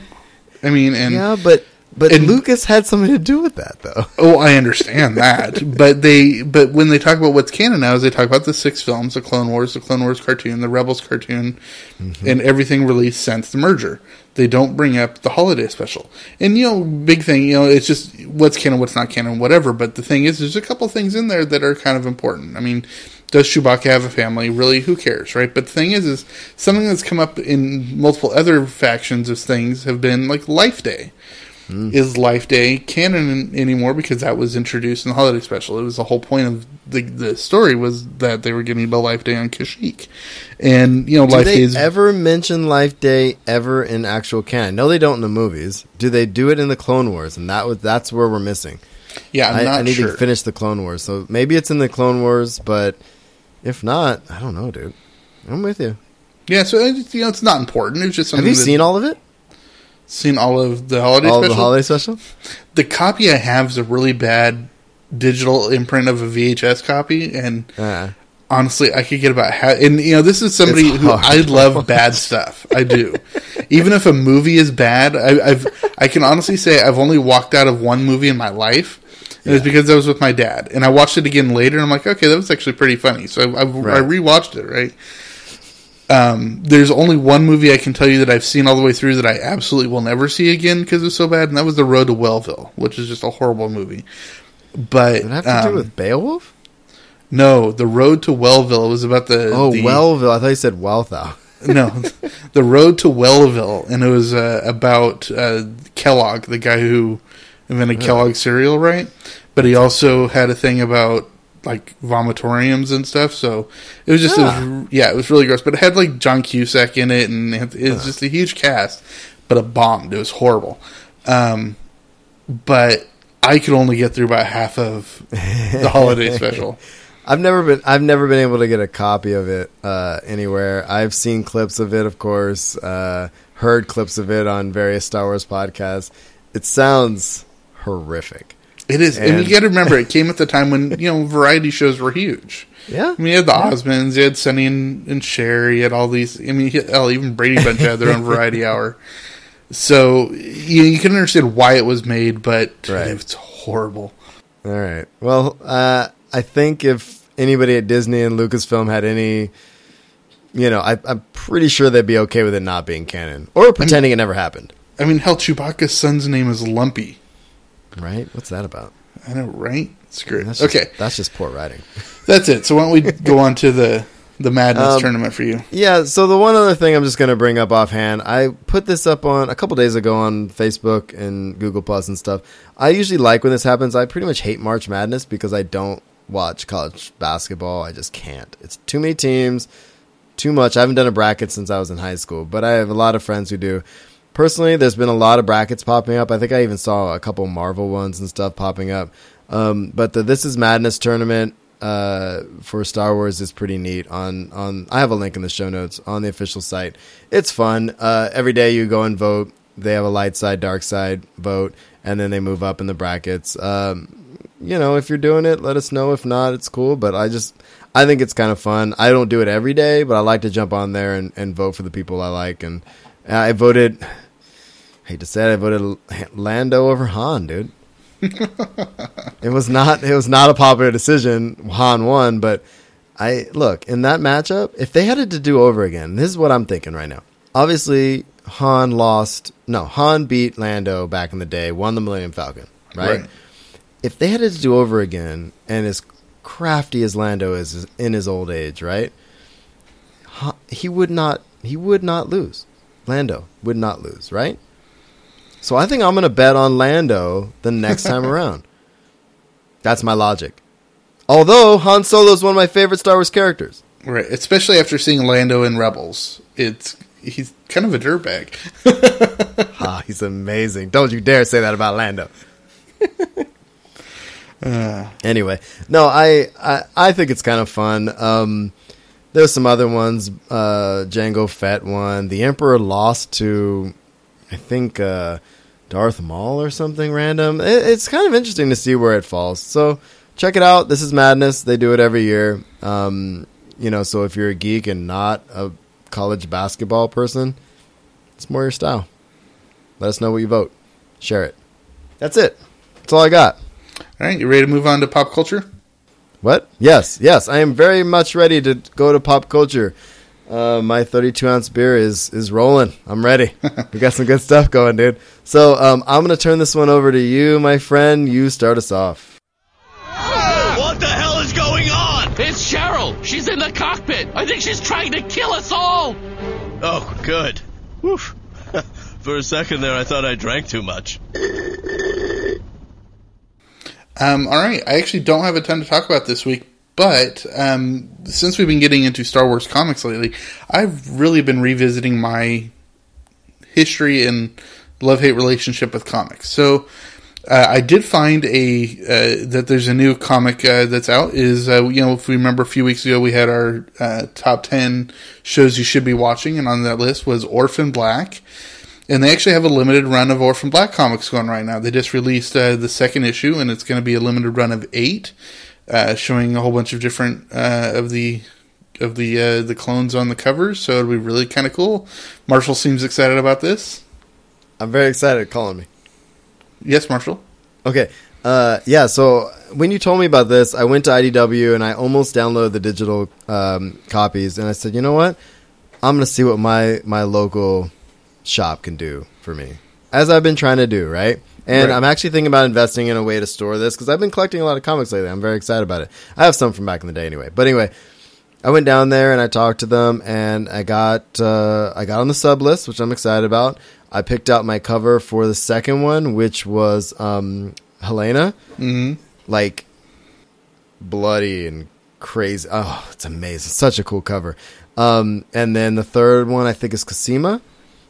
I mean, and Yeah, but but And- Lucas had something to do with that, though. Oh, I understand that, but they, but when they talk about what's canon now, is they talk about the six films: the Clone Wars, the Clone Wars cartoon, the Rebels cartoon, mm-hmm. and everything released since the merger. They don't bring up the holiday special, and you know, big thing, you know, it's just what's canon, what's not canon, whatever. But the thing is, there's a couple things in there that are kind of important. I mean, Does Chewbacca have a family? Really, who cares, right? But the thing is, is something that's come up in multiple other factions of things have been like Life Day. Mm-hmm. Is Life Day canon anymore? Because that was introduced in the holiday special. It was the whole point of the the story was that they were giving a Life Day on Kashyyyk, and you know, Do Life they ever mention Life Day ever in actual canon? No, they don't in the movies. Do they do it in the Clone Wars? And that was that's where we're missing. yeah. I'm I, not I need sure. to finish the Clone Wars, so maybe it's in the Clone Wars. But if not, I don't know, dude. I'm with you. Yeah, so it's, you know, it's not important. It's just Have you that- seen all of it? Seen all of the holiday all special? the holiday special? the copy I have is a really bad digital imprint of a VHS copy, and Uh, honestly, I could get about half. And you know, this is somebody who. I love bad stuff. I do. Even if a movie is bad, I, I've I can honestly say I've only walked out of one movie in my life. It was because I was with my dad, and I watched it again later. and I'm like, okay, that was actually pretty funny. So I, I, I rewatched it. Right. Um, there's only one movie I can tell you that I've seen all the way through that I absolutely will never see again because it's so bad, and that was The Road to Wellville, which is just a horrible movie. But Does it have to um, do with Beowulf? no, The Road to Wellville was about the Oh, the, Wellville. I thought you said Wealthau. no, the road to Wellville, and it was uh, about uh, Kellogg, the guy who invented Kellogg cereal, right? But he also had a thing about like vomitoriums and stuff. So it was just, it was- Ah. yeah, it was really gross. But it had like John Cusack in it, and it it was just a huge cast. But a bomb. It was horrible. Um, but I could only get through about half of the holiday special. I've never been. I've never been able to get a copy of it uh, anywhere. I've seen clips of it, of course. Uh, heard clips of it on various Star Wars podcasts. It sounds horrific. It is, and, And- you got to remember, it came at the time when you know variety shows were huge. Yeah, I mean, you had the Osmonds, you had Sonny and, and Cher, you had all these. I mean, hell, even Brady Bunch had their own Variety Hour. So you, you can understand why it was made, but Right. it's horrible. All right. Well, uh, I think if anybody at Disney and Lucasfilm had any, you know, I, I'm pretty sure they'd be okay with it not being canon or pretending it never happened. I mean, hell, Chewbacca's son's name is Lumpy. Right? What's that about? I know, right? Screw it. That's just, Okay, That's just poor writing. that's it. So why don't we go on to the the Madness Um, tournament for you? Yeah, so the one other thing I'm just going to bring up offhand, I put this up on a couple days ago on Facebook and Google Plus and stuff. I usually like when this happens. I pretty much hate March Madness because I don't watch college basketball. I just can't. It's too many teams, too much. I haven't done a bracket since I was in high school, but I have a lot of friends who do. Personally, there's been a lot of brackets popping up. I think I even saw a couple Marvel ones and stuff popping up. Um, but the This Is Madness tournament uh, for Star Wars is pretty neat. On on, I have a link in the show notes on the official site. It's fun. Uh, every day you go and vote. They have a light side, dark side vote, and then they move up in the brackets. Um, you know, if you're doing it, let us know. If not, it's cool. But I just, I think it's kind of fun. I don't do it every day, but I like to jump on there and, and vote for the people I like. And I voted, hate to say it, I voted Lando over Han, dude. it was not, it was not a popular decision. Han won, but I look in that matchup. If they had it to do over again, this is what I'm thinking right now. Obviously, Han lost. No, Han beat Lando back in the day, won the Millennium Falcon, right? Right. If they had it to do over again, and as crafty as Lando is in his old age, right? He would not. He would not lose. Lando would not lose, right? So I think I'm going to bet on Lando the next time around. That's my logic. Although Han Solo is one of my favorite Star Wars characters. Right, especially after seeing Lando in Rebels, it's he's kind of a dirtbag. Ah, he's amazing. Don't you dare say that about Lando. Anyway, no, I, I I think it's kind of fun. Um, there's some other ones. Uh, Jango Fett won. The Emperor lost to, I think, uh, Darth Maul or something random. It, it's kind of interesting to see where it falls. So check it out. This is Madness. They do it every year. Um, you know, so if you're a geek and not a college basketball person, it's more your style. Let us know what you vote. Share it. That's it. That's all I got. All right, you ready to move on to pop culture? What? Yes, yes. I am very much ready to go to pop culture. Uh, my 32 ounce beer is is rolling. I'm ready. we got some good stuff going, dude. So um, I'm gonna turn this one over to you, my friend. You start us off. What the hell is going on? It's Cheryl. she's in the cockpit. I think she's trying to kill us all. Oh, good. Woof. For a second there, I thought I drank too much. Um, all right, I actually don't have a ton to talk about this week, but um, since we've been getting into Star Wars comics lately, I've really been revisiting my history and love hate relationship with comics. So uh, I did find a uh, that there's a new comic uh, that's out. Is uh, you know if we remember a few weeks ago we had our uh, top ten shows you should be watching, and on that list was Orphan Black. And they actually have a limited run of Orphan Black comics going right now. They just released uh, the second issue, and it's going to be a limited run of eight, uh, showing a whole bunch of different uh, of the of the uh, the clones on the covers. So it'll be really kind of cool. Marshall seems excited about this. I'm very excited calling me. Yes, Marshall. Okay. Uh, yeah, so when you told me about this, I went to IDW and I almost downloaded the digital um, copies, and I said, you know what? I'm going to see what my, my local shop can do for me, as I've been trying to do, right? And Right. I'm actually thinking about investing in a way to store this because I've been collecting a lot of comics lately. I'm very excited about it. I have some from back in the day anyway. But anyway, I went down there and I talked to them, and I got uh, I got on the sub list, which I'm excited about. I picked out my cover for the second one, which was um, Helena, hmm like bloody and crazy. Oh, it's amazing! Such a cool cover. Um, and then the third one, I think, is Cosima.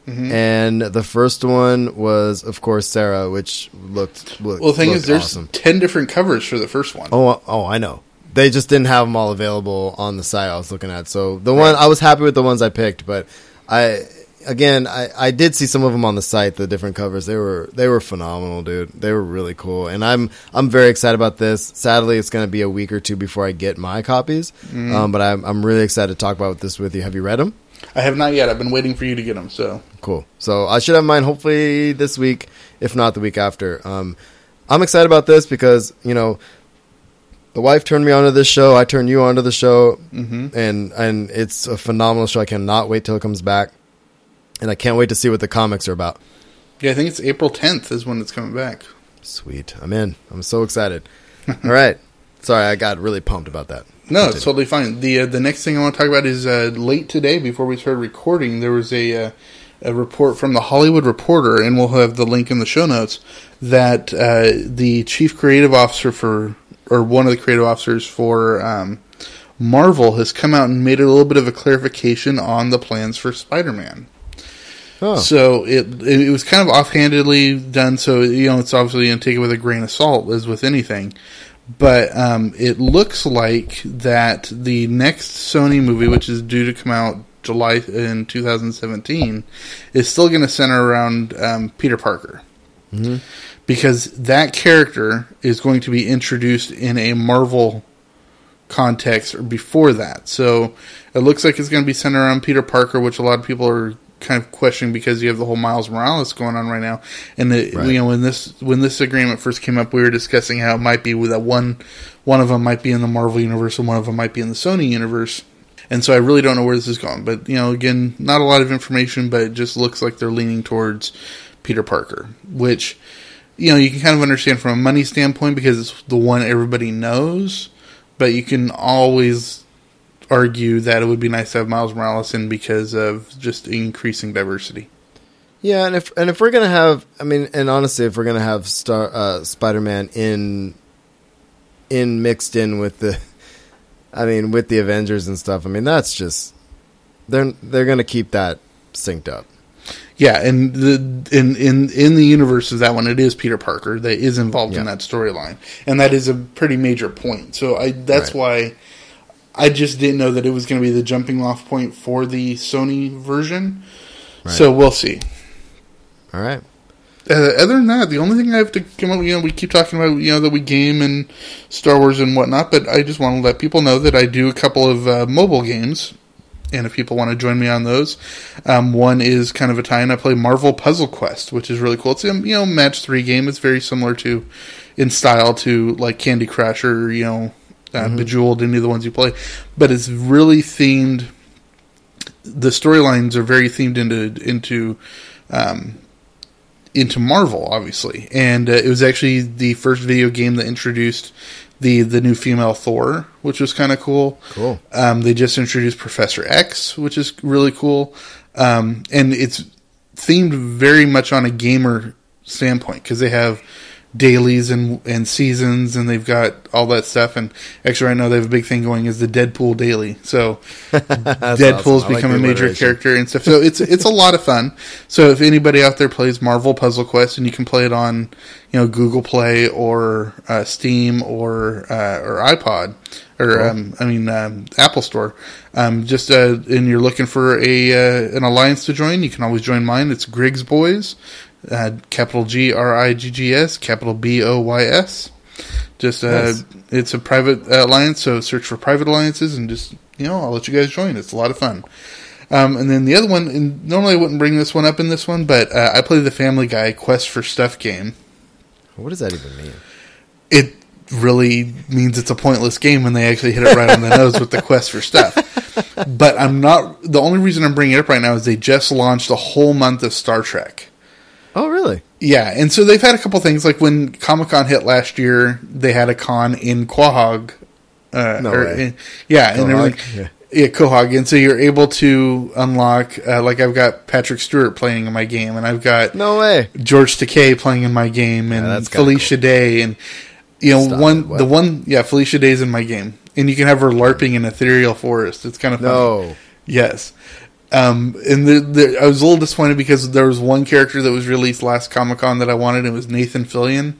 Mm-hmm. And the first one was, of course, Sarah, which looked, looked Well, the thing is, there's awesome. ten different covers for the first one. Oh, oh, I know. They just didn't have them all available on the site I was looking at. So the one I was happy with the ones I picked, but I again I, I did see some of them on the site. The different covers they were they were phenomenal, dude. They were really cool, and I'm I'm very excited about this. Sadly, it's going to be a week or two before I get my copies, Mm-hmm. um, but I'm I'm really excited to talk about this with you. Have you read them? I have not yet. I've been waiting for you to get them. So Cool. So I should have mine hopefully this week, if not the week after. Um, I'm excited about this because you know the wife turned me onto this show. I turned you onto the show, mm-hmm. and and it's a phenomenal show. I cannot wait till it comes back, and I can't wait to see what the comics are about. yeah, I think it's April 10th is when it's coming back. Sweet, I'm in. I'm so excited. All right. Sorry, I got really pumped about that. No, it's totally fine. The uh, the next thing I want to talk about is uh, late today, before we started recording, there was a uh, a report from the Hollywood Reporter, and we'll have the link in the show notes that uh, the chief creative officer for, or one of the creative officers for um, Marvel, has come out and made a little bit of a clarification on the plans for Spider Man. Oh, So it it was kind of offhandedly done. So you know, it's obviously going to take it with a grain of salt, as with anything. But um, it looks like that the next Sony movie, which is due to come out July in 2017, is still going to center around um, Peter Parker. Because that character is going to be introduced in a Marvel context or before that. So it looks like it's going to be centered around Peter Parker, which a lot of people are kind of questioning because you have the whole Miles Morales going on right now. And it, Right. you know when this when this agreement first came up, we were discussing how it might be with that one one of them might be in the Marvel universe and one of them might be in the Sony universe. And so I really don't know where this is going. But you know, again, not a lot of information, but it just looks like they're leaning towards Peter Parker, which you know you can kind of understand from a money standpoint because it's the one everybody knows but you can always argue that it would be nice to have Miles Morales in because of just increasing diversity. yeah, and if and if we're gonna have, I mean, and honestly, if we're gonna have Star uh, Spider Man in in mixed in with the, I mean, with the Avengers and stuff, I mean, that's just they're they're gonna keep that synced up. Yeah, and the in in in the universe of that one, it is Peter Parker that is involved in that storyline, and that is a pretty major point. So I that's Right. why I just didn't know that it was going to be the jumping off point for the Sony version. So we'll see. All right. Uh, other than that, the only thing I have to come up, you know, we keep talking about, you know, that we game and Star Wars and whatnot, but I just want to let people know that I do a couple of uh, mobile games, and if people want to join me on those, um, one is kind of a tie-in. I play Marvel Puzzle Quest, which is really cool. It's a you know match three game. It's very similar to in style to like Candy Crush or you know uh, Bejeweled, any of the ones you play, but it's really themed. The storylines are very themed into into um, into Marvel, obviously, and uh, it was actually the first video game that introduced the the new female Thor, which was kind of cool. Cool. Um, they just introduced Professor X, which is really cool, um, and it's themed very much on a gamer standpoint because they have dailies and and seasons and they've got all that stuff. And actually right now they have a big thing going is the Deadpool daily. So Deadpool's awesome. I like become a major character and stuff. So it's it's a lot of fun. So if anybody out there plays Marvel Puzzle Quest and you can play it on you know Google Play or uh, Steam or uh, or iPod or um, I mean um, Apple Store um, just uh, and you're looking for a uh, an alliance to join you can always join mine. It's Griggs Boys uh, capital G R I G G S, capital B O Y S. Just uh, Nice. it's a private uh, alliance, so search for private alliances and just you know I'll let you guys join. It's a lot of fun. Um, and then the other one, and normally I wouldn't bring this one up in this one, but uh, I play the Family Guy Quest for Stuff game. What does that even mean? It really means it's a pointless game when they actually hit it right on the nose with the quest for stuff. But I'm not. The only reason I'm bringing it up right now is they just launched a whole month of Star Trek. Oh, really? Yeah, and so they've had a couple things like when Comic Con hit last year, they had a con in Quahog. Uh, No or way. in- yeah, and everything. Yeah. Yeah. Quahog, and so you're able to unlock. Uh, like I've got Patrick Stewart playing in my game, and I've got No way. George Takei playing in my game, and kinda Felicia Day, and you know Stop one it, the one yeah Felicia Day's in my game, and you can have her larping in ethereal forest. It's kind of funny. No. Yes. Um, and the, the, I was a little disappointed because there was one character that was released last Comic Con that I wanted. It was Nathan Fillion,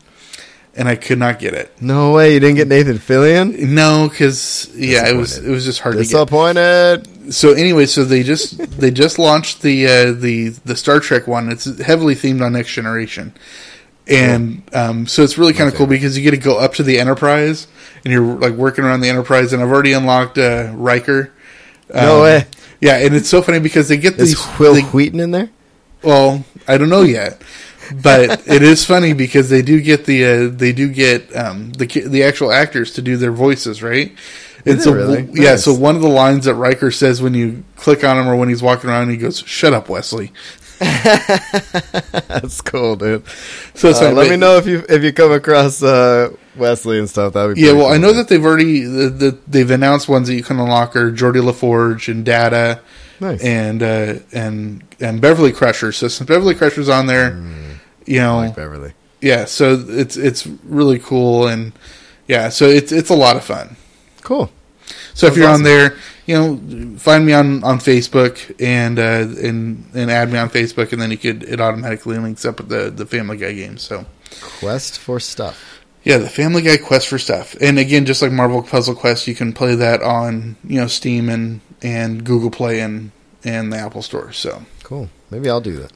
and I could not get it. No way. You didn't get Nathan Fillion? No, because yeah, it was it was just hard to get. Disappointed. So anyway, so they just they just launched the uh, the the Star Trek one. It's heavily themed on Next Generation, and um, so it's really kind of cool because you get to go up to the Enterprise and you're like working around the Enterprise. And I've already unlocked uh, Riker. No Um, way. Yeah, and it's so funny because they get Is these. Will they- Wheaton in there? well, I don't know yet, but it is funny because they do get the uh, they do get um, the the actual actors to do their voices, right? And Is it so really? yeah, Nice. so one of the lines that Riker says when you click on him or when he's walking around, he goes, "Shut up, Wesley." That's cool, dude. So Uh, let me know if you if you come across uh, Wesley and stuff. That would be Yeah, well, I know that they've already the, the, they've announced ones that you can unlock are Geordi La Forge and Data, Nice. and uh, and and Beverly Crusher. So since Beverly Crusher's on there, you know, like Beverly. yeah, so it's it's really cool and yeah, so it's it's a lot of fun. Cool. So if you're awesome. on there, you know, find me on, on Facebook and uh, and and add me on Facebook, and then you could it automatically links up with the the Family Guy game. So Quest for stuff. Yeah, the Family Guy Quest for stuff, and again, just like Marvel Puzzle Quest, you can play that on you know Steam and and Google Play and and the Apple Store. So Cool. Maybe I'll do that.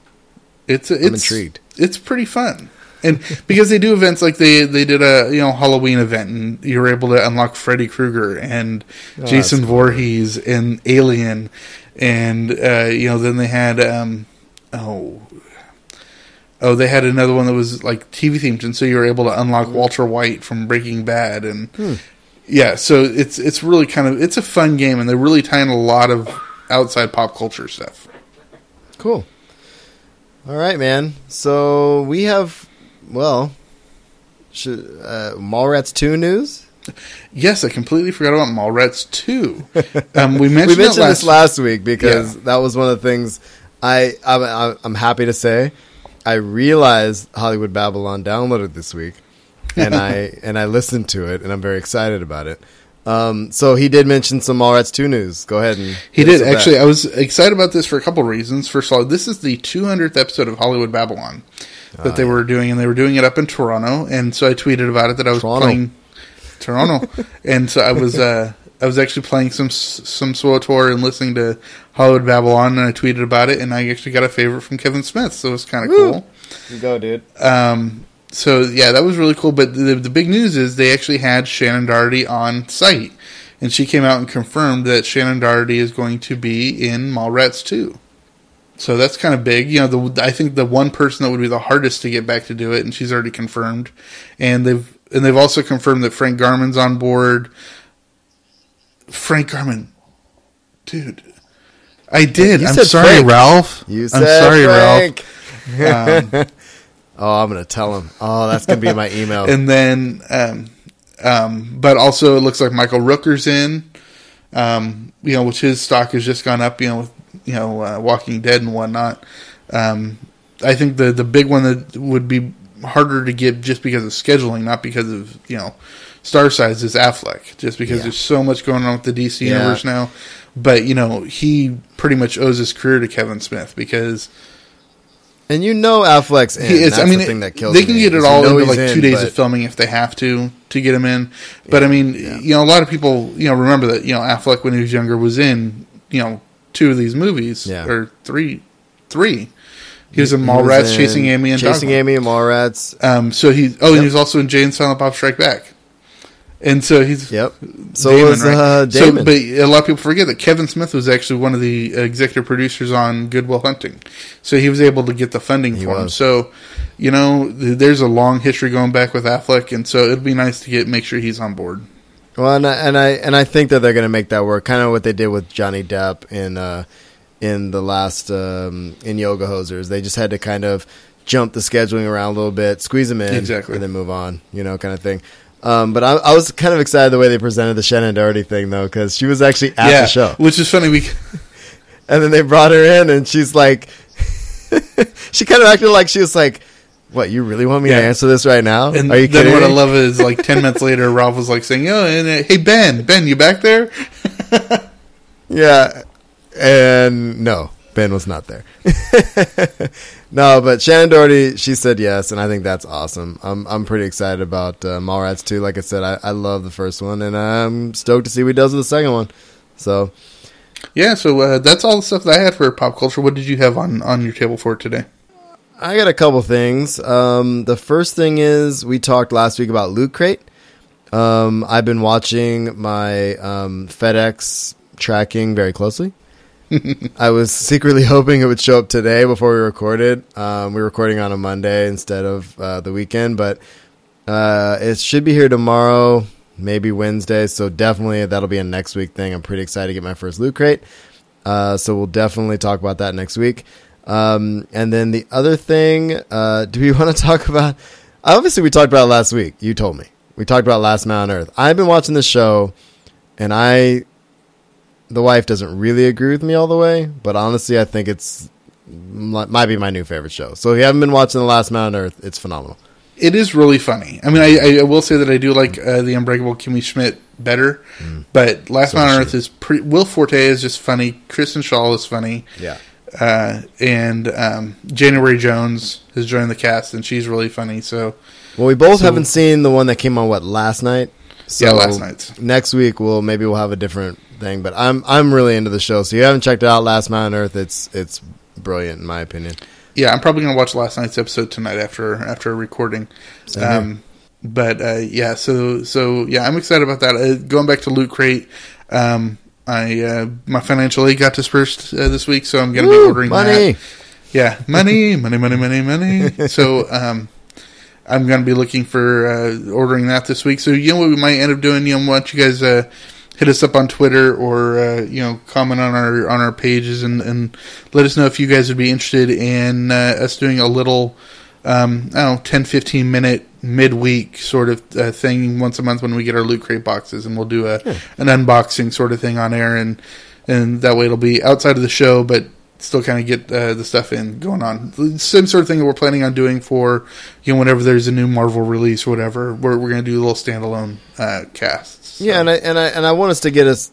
it's it's intrigued. It's pretty fun. And because they do events like they they did a you know Halloween event and you were able to unlock Freddy Krueger and Oh, Jason that's Voorhees and Alien and uh, you know then they had um oh oh they had another one that was like TV themed and so you were able to unlock Walter White from Breaking Bad and Hmm. yeah so it's it's really kind of it's a fun game and they're really tying a lot of outside pop culture stuff. Cool. All right, man. So we have, well, should, uh, Mallrats 2 news? Yes, I completely forgot about Mallrats 2. Um, we mentioned, we mentioned last, this last week because Yeah. that was one of the things I, I'm- I'm happy to say. I realized Hollywood Babylon downloaded this week, and I and I listened to it, and I'm very excited about it. Um, so he did mention some Mallrats 2 news. Go ahead and He did actually. that. I was excited about this for a couple of reasons. First of all, this is the 200th episode of Hollywood Babylon that Ah, they were doing, and they were doing it up in Toronto. And so I tweeted about it that I was Toronto. playing Toronto, and so I was uh, I was actually playing some some SWTOR and listening to Hollywood Babylon, and I tweeted about it, and I actually got a favorite from Kevin Smith, so it was kind of Woo. cool. go, dude. Um, so yeah, that was really cool. But the, the big news is they actually had Shannen Doherty on site, and she came out and confirmed that Shannen Doherty is going to be in Mallrats too. So that's kind of big. You know, the I think the one person that would be the hardest to get back to do it, and she's already confirmed. And they've and they've also confirmed that Frank Garman's on board. Frank Garman, dude, I did. You I'm sorry, Frank. Ralph. You I'm said sorry, Frank. Ralph. Um, Oh, I'm gonna tell him. Oh, that's gonna be my email. and then um, Um, but also, it looks like Michael Rooker's in. Um, you know, which his stock has just gone up. You know, with you know uh, Walking Dead and whatnot. Um, I think the the big one that would be harder to get just because of scheduling, not because of you know star size, is Affleck. Just because Yeah. there's so much going on with the DC Yeah. universe now. But you know, he pretty much owes his career to Kevin Smith because And you know Affleck's in. is. I mean, the thing that kills they can get it all into like in, two days but- of filming if they have to to get him in. But I mean, you know, a lot of people, you know, remember that you know Affleck when he was younger was in you know two of these movies Yeah. or three, three. He was in Mallrats, Chasing Amy, and Chasing Dogma. Amy and Mallrats. Um, so he oh, and he was also in Jay and Silent Bob Strike Back. And so he's Yep. So Damon, was right? uh, So, Damon. but a lot of people forget that Kevin Smith was actually one of the executive producers on Good Will Hunting, so he was able to get the funding He for him. So, you know, th- there's a long history going back with Affleck, and so it'd be nice to get make sure he's on board. Well, and I, and I and I think that they're going to make that work. Kind of what they did with Johnny Depp in uh, in the last um, in Yoga Hosers. They just had to kind of jump the scheduling around a little bit, squeeze them in, Exactly. and then move on. You know, kind of thing. Um, but I, I was kind of excited the way they presented the Shannen Doherty thing though, because she was actually at yeah, the show, which is funny. We and then they brought her in, and she's like, she kind of acted like she was like. What you really want me Yeah. to answer this right now? and Are you then kidding what I love is like ten minutes later, Ralph was like saying, "Oh, and uh, hey Ben, Ben, you back there?" Yeah, and no, Ben was not there. no, but Shannen Doherty, she said yes, and I think that's awesome. I'm I'm pretty excited about uh, Mallrats too. Like I said, I, I love the first one, and I'm stoked to see what he does with the second one. So Yeah, so uh, that's all the stuff that I had for pop culture. What did you have on on your table for today? I got a couple things. Um, the first thing is we talked last week about Loot Crate. Um, I've been watching my um, FedEx tracking very closely. I was secretly hoping it would show up today before we recorded. Um, we're recording on a Monday instead of uh, the weekend, but uh, it should be here tomorrow, maybe Wednesday. So definitely that'll be a next week thing. I'm pretty excited to get my first loot crate. Uh, so we'll definitely talk about that next week. Um, and then the other thing, uh, do we want to talk about? Obviously, we talked about last week. You told me we talked about Last Man on Earth. I've been watching this show, and I, the wife doesn't really agree with me all the way, but honestly, I think it's might be my new favorite show. So if you haven't been watching The Last Man on Earth, it's phenomenal. It is really funny. I mean, I, I will say that I do like uh, the Unbreakable Kimmy Schmidt better, but Last So Man on Earth is pretty. Will Forte is just funny. Kristen Schaal is funny, Yeah. uh, and um, January Jones has joined the cast, and she's really funny. So Well, we both So- haven't seen the one that came on what last night. So Yeah, last night's. Next week, we'll maybe we'll have a different thing. But I'm I'm really into the show. So you haven't checked it out, Last Man on Earth, it's it's brilliant in my opinion. yeah, I'm probably gonna watch last night's episode tonight after after recording. Um, but uh, yeah, so so yeah, I'm excited about that. Uh, going back to Loot Crate, um, I uh, my financial aid got dispersed uh, this week, so I'm gonna be ordering money. that. Yeah, money, money, money, money, money. so um, I'm going to be looking for uh, ordering that this week. So you know what we might end up doing? You know, why don't you guys uh, hit us up on Twitter or uh, you know comment on our on our pages and, and let us know if you guys would be interested in uh, us doing a little. Um, I don't know, 10, 15 minute midweek sort of uh, thing once a month when we get our loot crate boxes, and we'll do a an unboxing sort of thing on air, and and that way it'll be outside of the show, but still kind of get uh, the stuff in going on. The Same sort of thing that we're planning on doing for you know whenever there's a new Marvel release or whatever. We're we're going to do a little standalone uh, casts. Yeah, and I and I and I want us to get us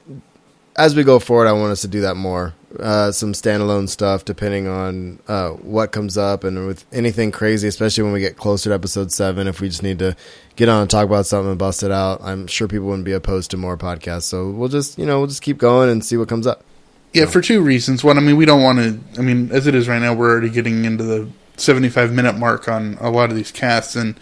as we go forward. I want us to do that more. Uh, some standalone stuff, depending on uh, what comes up, and with anything crazy, especially when we get closer to episode seven. If we just need to get on and talk about something and bust it out, I'm sure people wouldn't be opposed to more podcasts. So we'll just you know we'll just keep going and see what comes up. Yeah, for two reasons. One, I mean, we don't want to. I mean, as it is right now, we're already getting into the 75 minute mark on a lot of these casts, and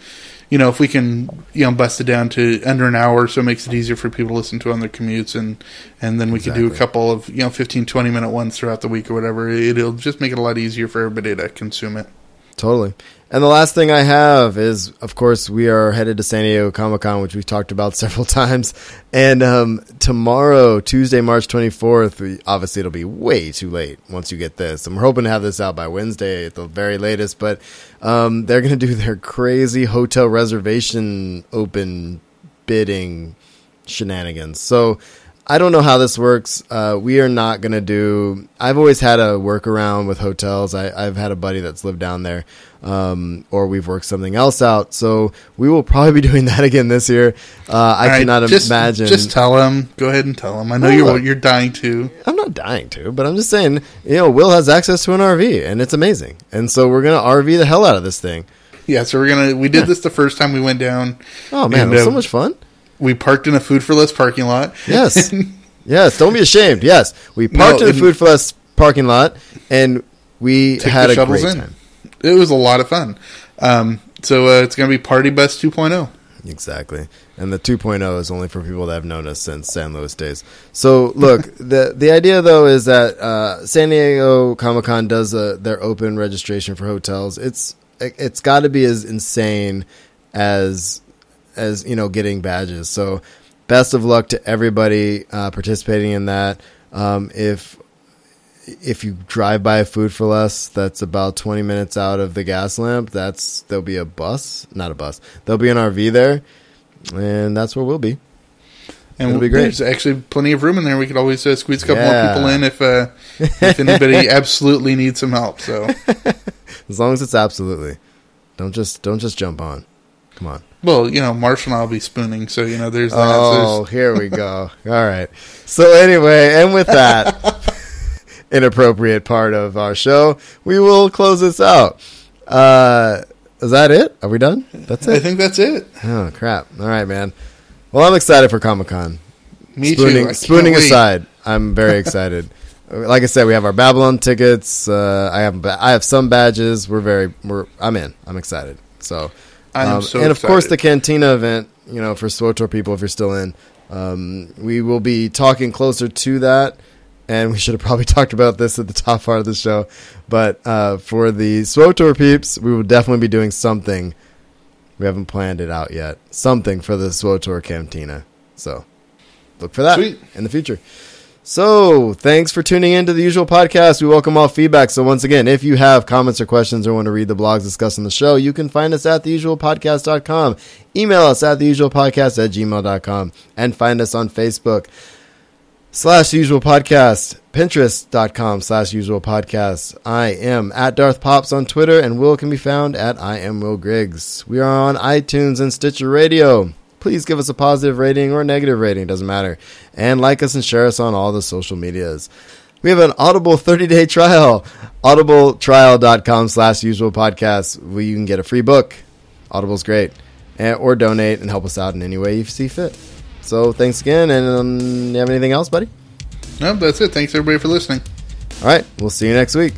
you know, if we can, you know, bust it down to under an hour, so it makes it easier for people to listen to on their commutes, and and then we could do a couple of you know 15, 20 minute ones throughout the week or whatever. It'll just make it a lot easier for everybody to consume it. Totally. And the last thing I have is, of course, we are headed to San Diego Comic Con, which we've talked about several times. And um, tomorrow, Tuesday, March 24th, we, obviously it'll be way too late once you get this. And we're hoping to have this out by Wednesday at the very latest. But um, they're going to do their crazy hotel reservation open bidding shenanigans. So I don't know how this works. Uh, we are not going to do. I've always had a workaround with hotels. I, I've had a buddy that's lived down there, um, or we've worked something else out. So we will probably be doing that again this year. Uh, I right, cannot just, imagine. Just tell him. Go ahead and tell him. I know No, you're look. you're dying to. I'm not dying to, but I'm just saying, you know, Will has access to an RV, and it's amazing. And so we're gonna RV the hell out of this thing. Yeah, so we're gonna. We did this the first time we went down. Oh man, And, it was so uh, much fun. We parked in a food for less parking lot. Yes. yes. Don't be ashamed. Yes. We parked No, in a Food for Less parking lot and we had a great in. time. It was a lot of fun. Um, so uh, it's gonna be Party Bus oh. 2.0. Exactly. And the 2.0 is only for people that have known us since San Luis days. So, look, the the idea though is that uh, San Diego Comic Con does a, their open registration for hotels. It's it's got to be as insane as as you know getting badges. So, best of luck to everybody uh, participating in that. Um, if if you drive by a food for less that's about 20 minutes out of the gas lamp that's there'll be a bus not a bus there'll be an rv there and that's where we'll be And It'll be great. there's actually plenty of room in there. We could always uh, squeeze a couple Yeah. more people in if uh, if anybody absolutely needs some help. So, as long as it's absolutely don't just don't just jump on come on well, you know, Marshall and I'll be spooning. So you know, there's that. oh here we go all right so anyway and with that inappropriate part of our show we will close this out uh is that it are we done that's it. I think that's it. oh crap all right man well i'm excited for comic-con Me spooning, too. Spooning wait. aside, I'm very excited. like I said, we have our Babylon tickets. Uh, I have I have some badges. We're very we're I'm in. I'm excited. So, um, so and of course the. Cantina event. You know, for SWTOR people, if you're still in, um, we will be talking closer to that. And we should have probably talked about this at the top part of the show. But uh, for the SWTOR peeps, we will definitely be doing something. We haven't planned it out yet. Something for the SWTOR Cantina. So look for that Sweet. in the future. So, thanks for tuning in to the usual podcast. We welcome all feedback. So, once again, if you have comments or questions or want to read the blogs discussed on the show, you can find us at theusualpodcast.com. Email us at theusualpodcast at gmail.com and find us on Facebook slash usual podcast, pinterest.com slash usual podcast. I am at Darth Pops on Twitter and Will can be found at I am Will Griggs. We are on iTunes and Stitcher Radio. Please give us a positive rating or a negative rating, doesn't matter. And like us and share us on all the social medias. We have an Audible 30 day trial, audibletrial.com slash usual podcast, where you can get a free book. Audible's great. And, or donate and help us out in any way you see fit. So thanks again. And um, you have anything else, buddy? No, that's it. Thanks everybody for listening. All right. We'll see you next week.